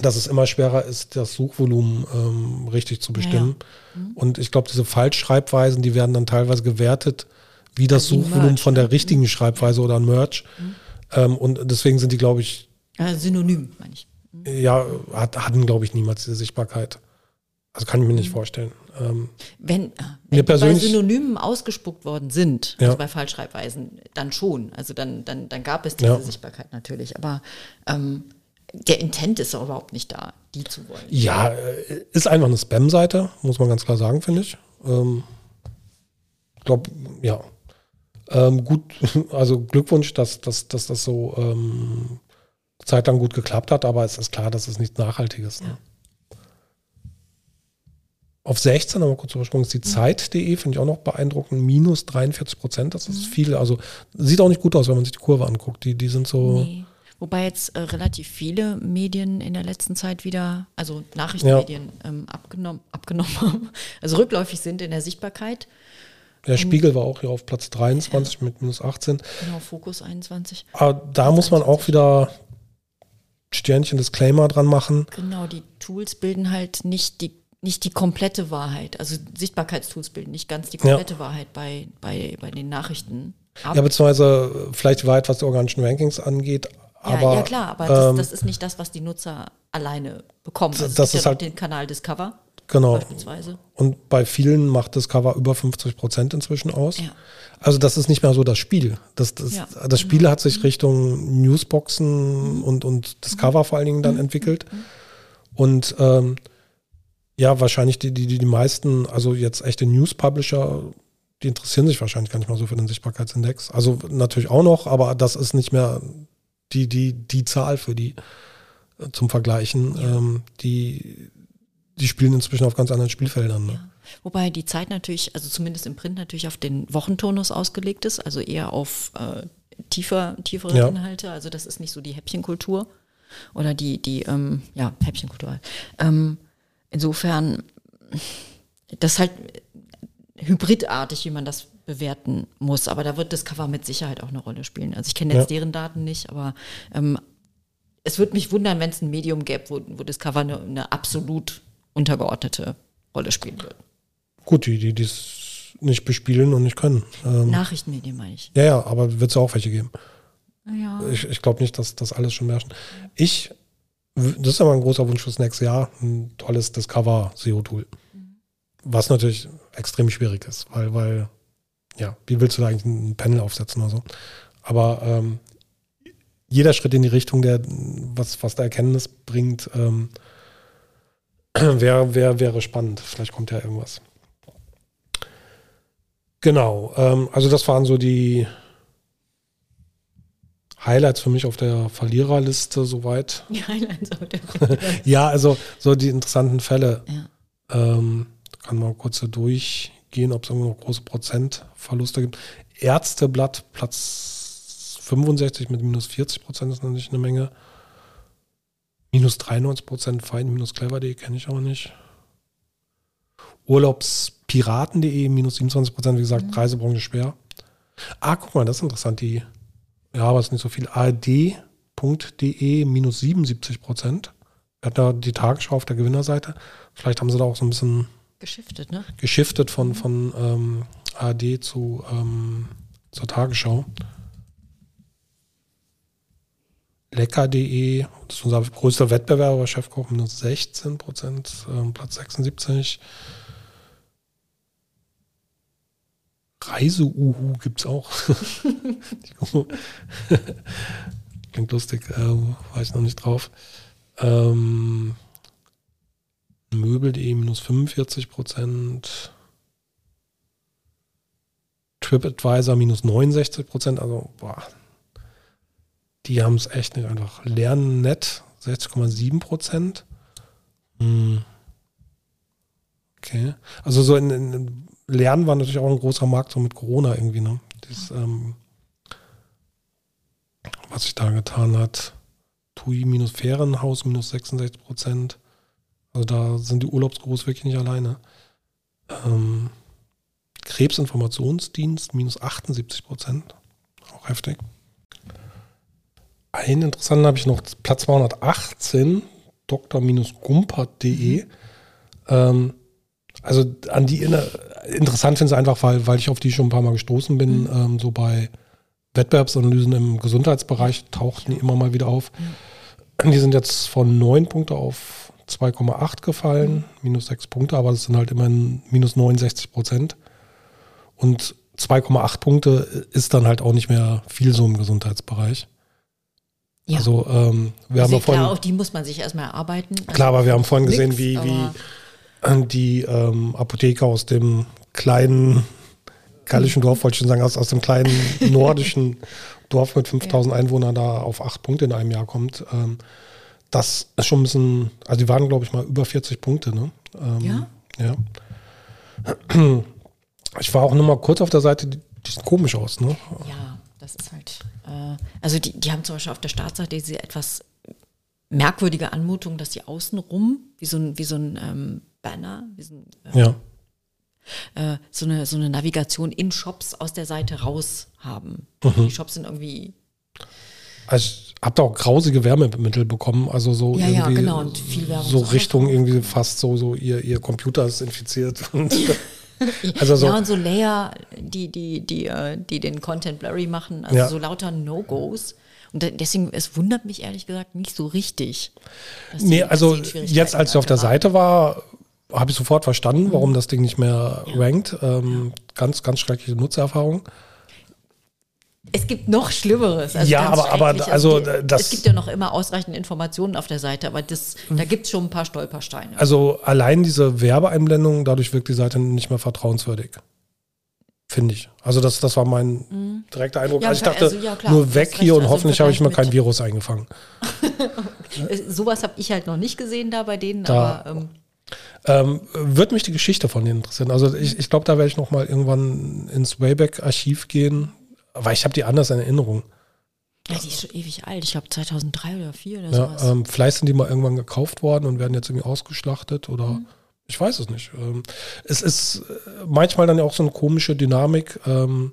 dass es immer schwerer ist, das Suchvolumen ähm, richtig zu bestimmen. Ja, ja. Mhm. Und ich glaube, diese Falschschreibweisen, die werden dann teilweise gewertet, wie das also Suchvolumen Merch, von der richtigen mhm. Schreibweise oder ein Merch. Mhm. Ähm, und deswegen sind die, glaube ich. Ja, synonym, meine ich. Mhm. Ja, hat, hatten, glaube ich, niemals diese Sichtbarkeit. Also kann ich mir nicht mhm. vorstellen. Ähm, wenn, wenn bei Synonymen ausgespuckt worden sind, ja. also bei Falschschreibweisen, dann schon. Also dann, dann, dann gab es diese ja. Sichtbarkeit natürlich. Aber ähm, der Intent ist auch überhaupt nicht da, die zu wollen. Ja, äh, ist einfach eine Spam-Seite, muss man ganz klar sagen, finde ich. Ähm, ich glaube, ja. Ähm, gut, also Glückwunsch, dass, dass, dass das so ähm, zeitlang gut geklappt hat, aber es ist klar, dass es nichts Nachhaltiges. Ne? Ja. Auf 16, aber kurz übersprungen, ist die mhm. Zeit.de, finde ich auch noch beeindruckend, minus 43 Prozent, das ist mhm. viel. Also sieht auch nicht gut aus, wenn man sich die Kurve anguckt. Die, die sind so. Nee. Wobei jetzt äh, relativ viele Medien in der letzten Zeit wieder, also Nachrichtenmedien, ja. ähm, abgenommen, abgenommen haben, also rückläufig sind in der Sichtbarkeit. Der Spiegel war auch hier auf Platz 23 ja. mit minus 18. Genau, Fokus 21. Aber da muss man auch wieder Sternchen Disclaimer dran machen. Genau, die Tools bilden halt nicht die nicht die komplette Wahrheit. Also Sichtbarkeitstools bilden nicht ganz die komplette ja. Wahrheit bei, bei, bei den Nachrichten. Ab. Ja, beziehungsweise vielleicht die Wahrheit, was die organischen Rankings angeht. Aber, ja, ja klar, aber das, ähm, das, ist nicht das, was die Nutzer alleine bekommen. Also das ist ja halt den Kanal Discover. Genau. Beispielsweise. Und bei vielen macht Discover über 50 Prozent inzwischen aus. Ja. Also das ist nicht mehr so das Spiel. Das, das, ja, das Spiel genau. hat sich mhm. Richtung Newsboxen mhm. und, und Discover mhm. vor allen Dingen dann mhm. entwickelt. Mhm. Und ähm, ja, wahrscheinlich die, die, die meisten, also jetzt echte News-Publisher, die interessieren sich wahrscheinlich gar nicht mal so für den Sichtbarkeitsindex. Also natürlich auch noch, aber das ist nicht mehr die, die, die Zahl für die äh, zum Vergleichen. Ja. Ähm, die, die spielen inzwischen auf ganz anderen Spielfeldern. Ne? Ja. Wobei die Zeit natürlich, also zumindest im Print natürlich auf den Wochenturnus ausgelegt ist, also eher auf äh, tiefer, tiefere ja. Inhalte. Also das ist nicht so die Häppchenkultur oder die, die, ähm, ja, Häppchenkultur. Ähm, Insofern, das ist halt hybridartig, wie man das bewerten muss. Aber da wird das Cover mit Sicherheit auch eine Rolle spielen. Also ich kenne jetzt ja. deren Daten nicht, aber ähm, es würde mich wundern, wenn es ein Medium gäbe, wo, wo das Cover eine, eine, absolut untergeordnete Rolle spielen würde. Gut, die, die es nicht bespielen und nicht können. Ähm, Nachrichtenmedien meine ich. Ja, ja, aber wird es auch welche geben. Ja. Ich, ich glaube nicht, dass das alles schon beherrschen. Ich das ist aber ein großer Wunsch fürs nächste Jahr, ein tolles Discover-SEO-Tool. Was natürlich extrem schwierig ist, weil, weil, ja, wie willst du da eigentlich ein Panel aufsetzen oder so? Aber ähm, jeder Schritt in die Richtung, der was, was der Erkenntnis bringt, ähm, wäre wär, wäre spannend. Vielleicht kommt ja irgendwas. Genau, ähm, also das waren so die, Highlights für mich auf der Verliererliste soweit. Die Highlights auf der Ja, also so die interessanten Fälle. Ja. Ähm, kann mal kurz so durchgehen, ob es irgendwo noch große Prozentverluste gibt. Ärzteblatt Platz 65 mit minus 40 Prozent ist natürlich eine Menge. Minus 93 Prozent, fein, minus clever.de kenne ich auch nicht. Urlaubspiraten.de, minus 27 Prozent, wie gesagt, mhm. Reisebranche schwer. Ah, guck mal, das ist interessant. Die, ja, aber es ist nicht so viel. ARD.de, minus 77 Prozent. Wir hatten da die Tagesschau auf der Gewinnerseite. Vielleicht haben sie da auch so ein bisschen geschiftet, ne? Geschiftet von, mhm. von ähm, ARD zu, ähm, zur Tagesschau. Lecker.de, das ist unser größter Wettbewerber, Chefkoch minus 16 Prozent, ähm, Platz 76. Reise-Uhu gibt es auch. Klingt lustig, äh, war ich noch nicht drauf. Ähm, Möbel.de minus 45 Prozent. TripAdvisor minus 69 Prozent. Also, boah, die haben es echt nicht einfach. Lernen nett 60,7 Prozent. Hm. Okay. Also so in, in, Lernen war natürlich auch ein großer Markt so mit Corona irgendwie, ne? Das, ähm, was sich da getan hat. TUI minus Ferienhaus minus 66 Prozent. Also da sind die Urlaubsgurus wirklich nicht alleine. Ähm, Krebsinformationsdienst minus 78 Prozent. Auch heftig. Einen interessanten habe ich noch, Platz 218, dr-gumpert.de. Ähm, also an die interessant finde ich einfach, weil, weil ich auf die schon ein paar Mal gestoßen bin, mhm. ähm, so bei Wettbewerbsanalysen im Gesundheitsbereich tauchten die immer mal wieder auf. Mhm. Die sind jetzt von 9 Punkte auf 2,8 gefallen, mhm. minus 6 Punkte, aber das sind halt immerhin minus 69 Prozent. Und 2,8 Punkte ist dann halt auch nicht mehr viel so im Gesundheitsbereich. Ja. Also ähm, wir also haben ja vorhin, klar, auch die muss man sich erstmal erarbeiten. Also klar, aber wir haben vorhin gesehen, wie, wie die ähm, Apotheker aus dem kleinen gallischen Dorf, wollte ich schon sagen, aus, aus dem kleinen nordischen Dorf mit 5000 ja. Einwohnern da auf acht Punkte in einem Jahr kommt. Ähm, das ist schon ein bisschen, also die waren, glaube ich, mal über 40 Punkte. Ne? Ähm, ja. ja. Ich war auch nur mal kurz auf der Seite, die, die sieht komisch aus. Ne? Ja, das ist halt äh, also die, die haben zum Beispiel auf der Startseite diese etwas merkwürdige Anmutung, dass die außenrum wie so ein, wie so ein ähm, Banner, wie so, ein, äh, ja. äh, so, eine, so eine Navigation in Shops aus der Seite raus haben. Mhm. Die Shops sind irgendwie. Also habt ihr auch grausige Wärmemittel bekommen, also so ja, irgendwie ja, genau. so Richtung irgendwie fast so, so ihr, ihr Computer ist infiziert und Also so ja, und so Layer, die, die, die, äh, die den Content blurry machen, also ja. so lauter No-Gos. Und deswegen, es wundert mich ehrlich gesagt nicht so richtig. Nee, also jetzt, als ich auf der Seite war, habe ich sofort verstanden, warum mhm. das Ding nicht mehr ja. rankt. Ähm, ganz, ganz schreckliche Nutzererfahrung. Es gibt noch Schlimmeres. Also ja, aber, aber also, das. Es gibt ja noch immer ausreichend Informationen auf der Seite, aber das, da gibt es schon ein paar Stolpersteine. Also allein diese Werbeeinblendung, dadurch wirkt die Seite nicht mehr vertrauenswürdig. Finde ich. Also das, das war mein mhm. direkter Eindruck. Ja, also ich dachte, also, ja, klar, nur weg hier und also hoffentlich habe ich mal kein Virus eingefangen. Sowas habe ich halt noch nicht gesehen da bei denen, da, aber. Ähm, ähm, wird mich die Geschichte von denen interessieren. Also ich, ich glaube, da werde ich noch mal irgendwann ins Wayback-Archiv gehen aber ich habe die anders in Erinnerung. Ja, die ist schon ewig alt. Ich glaube 2003 oder 2004 oder ja, sowas. Ähm, vielleicht sind die mal irgendwann gekauft worden und werden jetzt irgendwie ausgeschlachtet oder mhm. ich weiß es nicht. Ähm, es ist äh, manchmal dann ja auch so eine komische Dynamik, ähm,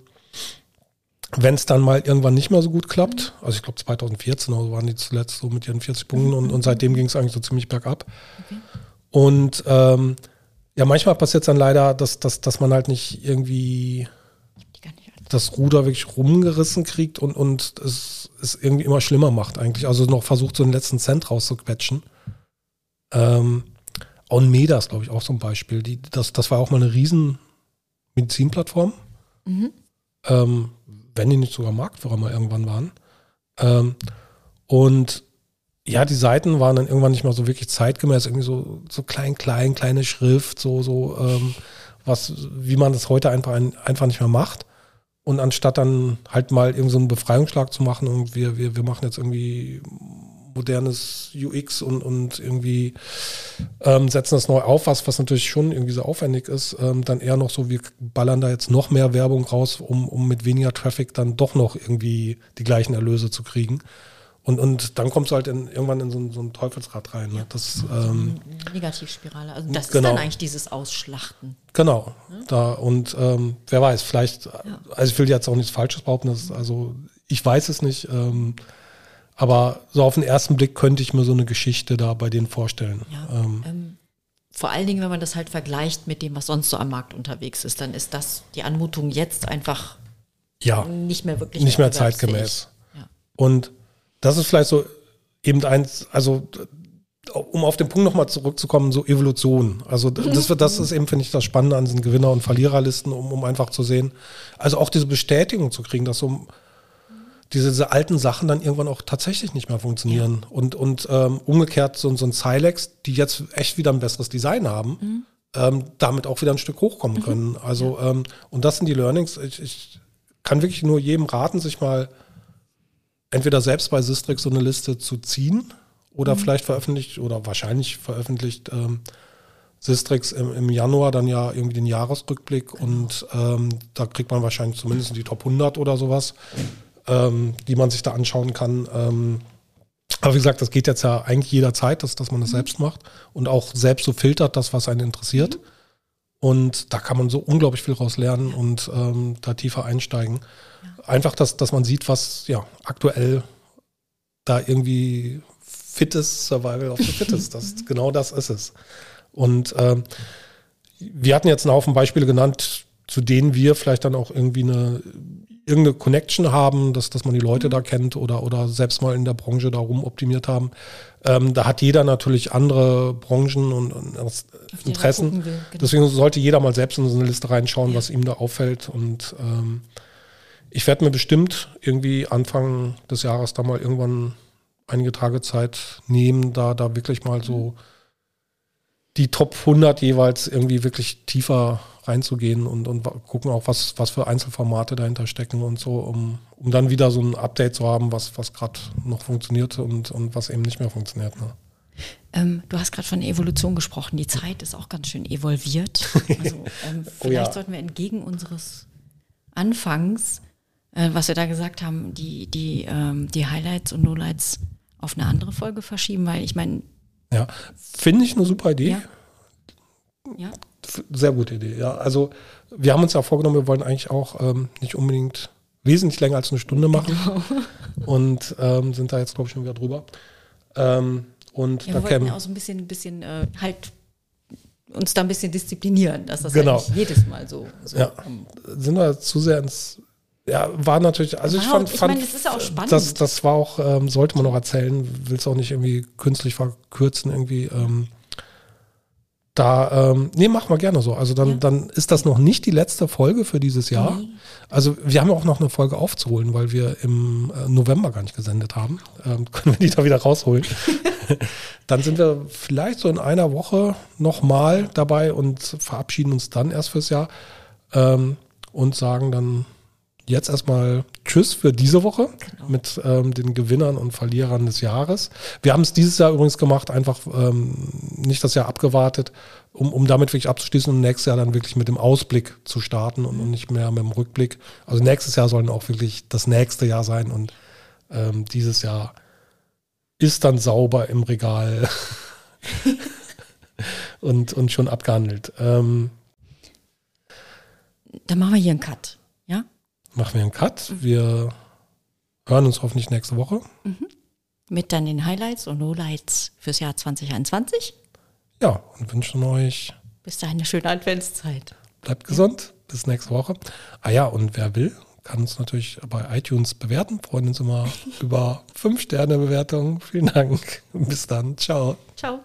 wenn es dann mal irgendwann nicht mehr so gut klappt. Mhm. Also ich glaube 2014 also waren die zuletzt so mit ihren 40 Punkten und, und seitdem ging es eigentlich so ziemlich bergab. Okay. Und ähm, ja, manchmal passiert es dann leider, dass, dass, dass man halt nicht irgendwie das Ruder wirklich rumgerissen kriegt und, und es, es irgendwie immer schlimmer macht eigentlich. Also noch versucht, so den letzten Cent rauszuquetschen. Ähm, Onmeda ist, glaube ich, auch so ein Beispiel. Die, das, das war auch mal eine riesen Medizinplattform. Mhm. Ähm, wenn die nicht sogar Marktführer mal irgendwann waren. Ähm, und ja, die Seiten waren dann irgendwann nicht mehr so wirklich zeitgemäß, irgendwie so, so klein, klein, kleine Schrift, so, so, ähm, was, wie man das heute einfach, einfach nicht mehr macht. Und anstatt dann halt mal irgendeinen so einen Befreiungsschlag zu machen und wir, wir, wir machen jetzt irgendwie modernes UX und, und irgendwie ähm, setzen das neu auf, was, was natürlich schon irgendwie so aufwendig ist, ähm, dann eher noch so, wir ballern da jetzt noch mehr Werbung raus, um, um mit weniger Traffic dann doch noch irgendwie die gleichen Erlöse zu kriegen. Und, und dann kommst du halt in, irgendwann in so ein, so ein Teufelsrad rein. Ne? Das, ähm, Negativspirale. Also das genau. ist dann eigentlich dieses Ausschlachten. Genau. Ja? Da, und ähm, wer weiß, vielleicht, ja. also ich will jetzt auch nichts Falsches behaupten, das, also ich weiß es nicht. Ähm, aber so auf den ersten Blick könnte ich mir so eine Geschichte da bei denen vorstellen. Ja, ähm, ähm, vor allen Dingen, wenn man das halt vergleicht mit dem, was sonst so am Markt unterwegs ist, dann ist das die Anmutung jetzt einfach ja, nicht mehr wirklich nicht mehr zeitgemäß. Ja. Und das ist vielleicht so eben eins, also um auf den Punkt nochmal zurückzukommen, so Evolution. Also das, das ist eben, finde ich, das Spannende an diesen Gewinner- und Verliererlisten, um, um einfach zu sehen, also auch diese Bestätigung zu kriegen, dass so diese, diese alten Sachen dann irgendwann auch tatsächlich nicht mehr funktionieren. Ja. Und, und ähm, umgekehrt so, so ein Silex, die jetzt echt wieder ein besseres Design haben, mhm. ähm, damit auch wieder ein Stück hochkommen mhm. können. Also, ja. ähm, und das sind die Learnings. Ich, ich kann wirklich nur jedem raten, sich mal entweder selbst bei Sistrix so eine Liste zu ziehen oder mhm. vielleicht veröffentlicht oder wahrscheinlich veröffentlicht ähm, Sistrix im, im, Januar dann ja irgendwie den Jahresrückblick genau. und ähm, da kriegt man wahrscheinlich zumindest die Top 100 oder sowas, ähm, die man sich da anschauen kann. Ähm, aber wie gesagt, das geht jetzt ja eigentlich jederzeit, dass, dass man das mhm. selbst macht und auch selbst so filtert, das, was einen interessiert. Mhm. Und da kann man so unglaublich viel raus lernen und ähm, da tiefer einsteigen. Ja. Einfach, dass, dass man sieht, was ja aktuell da irgendwie fit ist, Survival of the Fittest. Das, genau das ist es. Und ähm, wir hatten jetzt einen Haufen Beispiele genannt, zu denen wir vielleicht dann auch irgendwie eine irgendeine Connection haben, dass, dass man die Leute mhm. da kennt oder, oder selbst mal in der Branche darum optimiert haben. Ähm, da hat jeder natürlich andere Branchen und, und Interessen. Will, genau. Deswegen sollte jeder mal selbst in so eine Liste reinschauen, ja. was ihm da auffällt. Und ähm, ich werde mir bestimmt irgendwie Anfang des Jahres da mal irgendwann einige Tage Zeit nehmen, da, da wirklich mal so die Top 100 jeweils irgendwie wirklich tiefer reinzugehen und, und gucken auch, was, was für Einzelformate dahinter stecken und so, um, um dann wieder so ein Update zu haben, was, was gerade noch funktioniert und, und was eben nicht mehr funktioniert. Ne? Ähm, du hast gerade von Evolution gesprochen. Die Zeit ist auch ganz schön evolviert. Also ähm, vielleicht oh ja. sollten wir entgegen unseres Anfangs, äh, was wir da gesagt haben, die, die, ähm, die Highlights und Lowlights auf eine andere Folge verschieben, weil ich meine. Ja, finde ich eine super Idee. Ja. ja. Sehr gute Idee, ja. Also wir haben uns ja vorgenommen, wir wollen eigentlich auch ähm, nicht unbedingt wesentlich länger als eine Stunde machen. Genau. Und ähm, sind da jetzt, glaube ich, schon wieder drüber. Ähm, und ja, da wir wollten ja auch so ein bisschen, bisschen äh, halt uns da ein bisschen disziplinieren, dass das genau. jedes Mal so, so ja. Sind wir zu sehr ins ja, war natürlich, also wow, ich fand, ich meine, das ist ja auch spannend. Das, das war auch, ähm, sollte man noch erzählen, will es auch nicht irgendwie künstlich verkürzen, irgendwie. Ähm, da, ähm, nee, machen wir gerne so. Also dann, ja. dann ist das noch nicht die letzte Folge für dieses Jahr. Nee. Also wir haben ja auch noch eine Folge aufzuholen, weil wir im äh, November gar nicht gesendet haben. Ähm, können wir die da wieder rausholen. dann sind wir vielleicht so in einer Woche nochmal dabei und verabschieden uns dann erst fürs Jahr ähm, und sagen dann jetzt erstmal Tschüss für diese Woche genau. mit ähm, den Gewinnern und Verlierern des Jahres. Wir haben es dieses Jahr übrigens gemacht, einfach ähm, nicht das Jahr abgewartet, um, um damit wirklich abzuschließen und nächstes Jahr dann wirklich mit dem Ausblick zu starten und, und nicht mehr mit dem Rückblick. Also nächstes Jahr sollen auch wirklich das nächste Jahr sein und ähm, dieses Jahr ist dann sauber im Regal und, und schon abgehandelt. Ähm, dann machen wir hier einen Cut machen wir einen Cut. Wir hören uns hoffentlich nächste Woche. Mhm. Mit dann den Highlights und Lowlights fürs Jahr 2021. Ja, und wünschen euch bis dahin eine schöne Adventszeit. Bleibt gesund. Ja. Bis nächste Woche. Ah ja, und wer will, kann uns natürlich bei iTunes bewerten. Freuen uns immer über 5-Sterne-Bewertungen. Vielen Dank. Bis dann. Ciao. Ciao.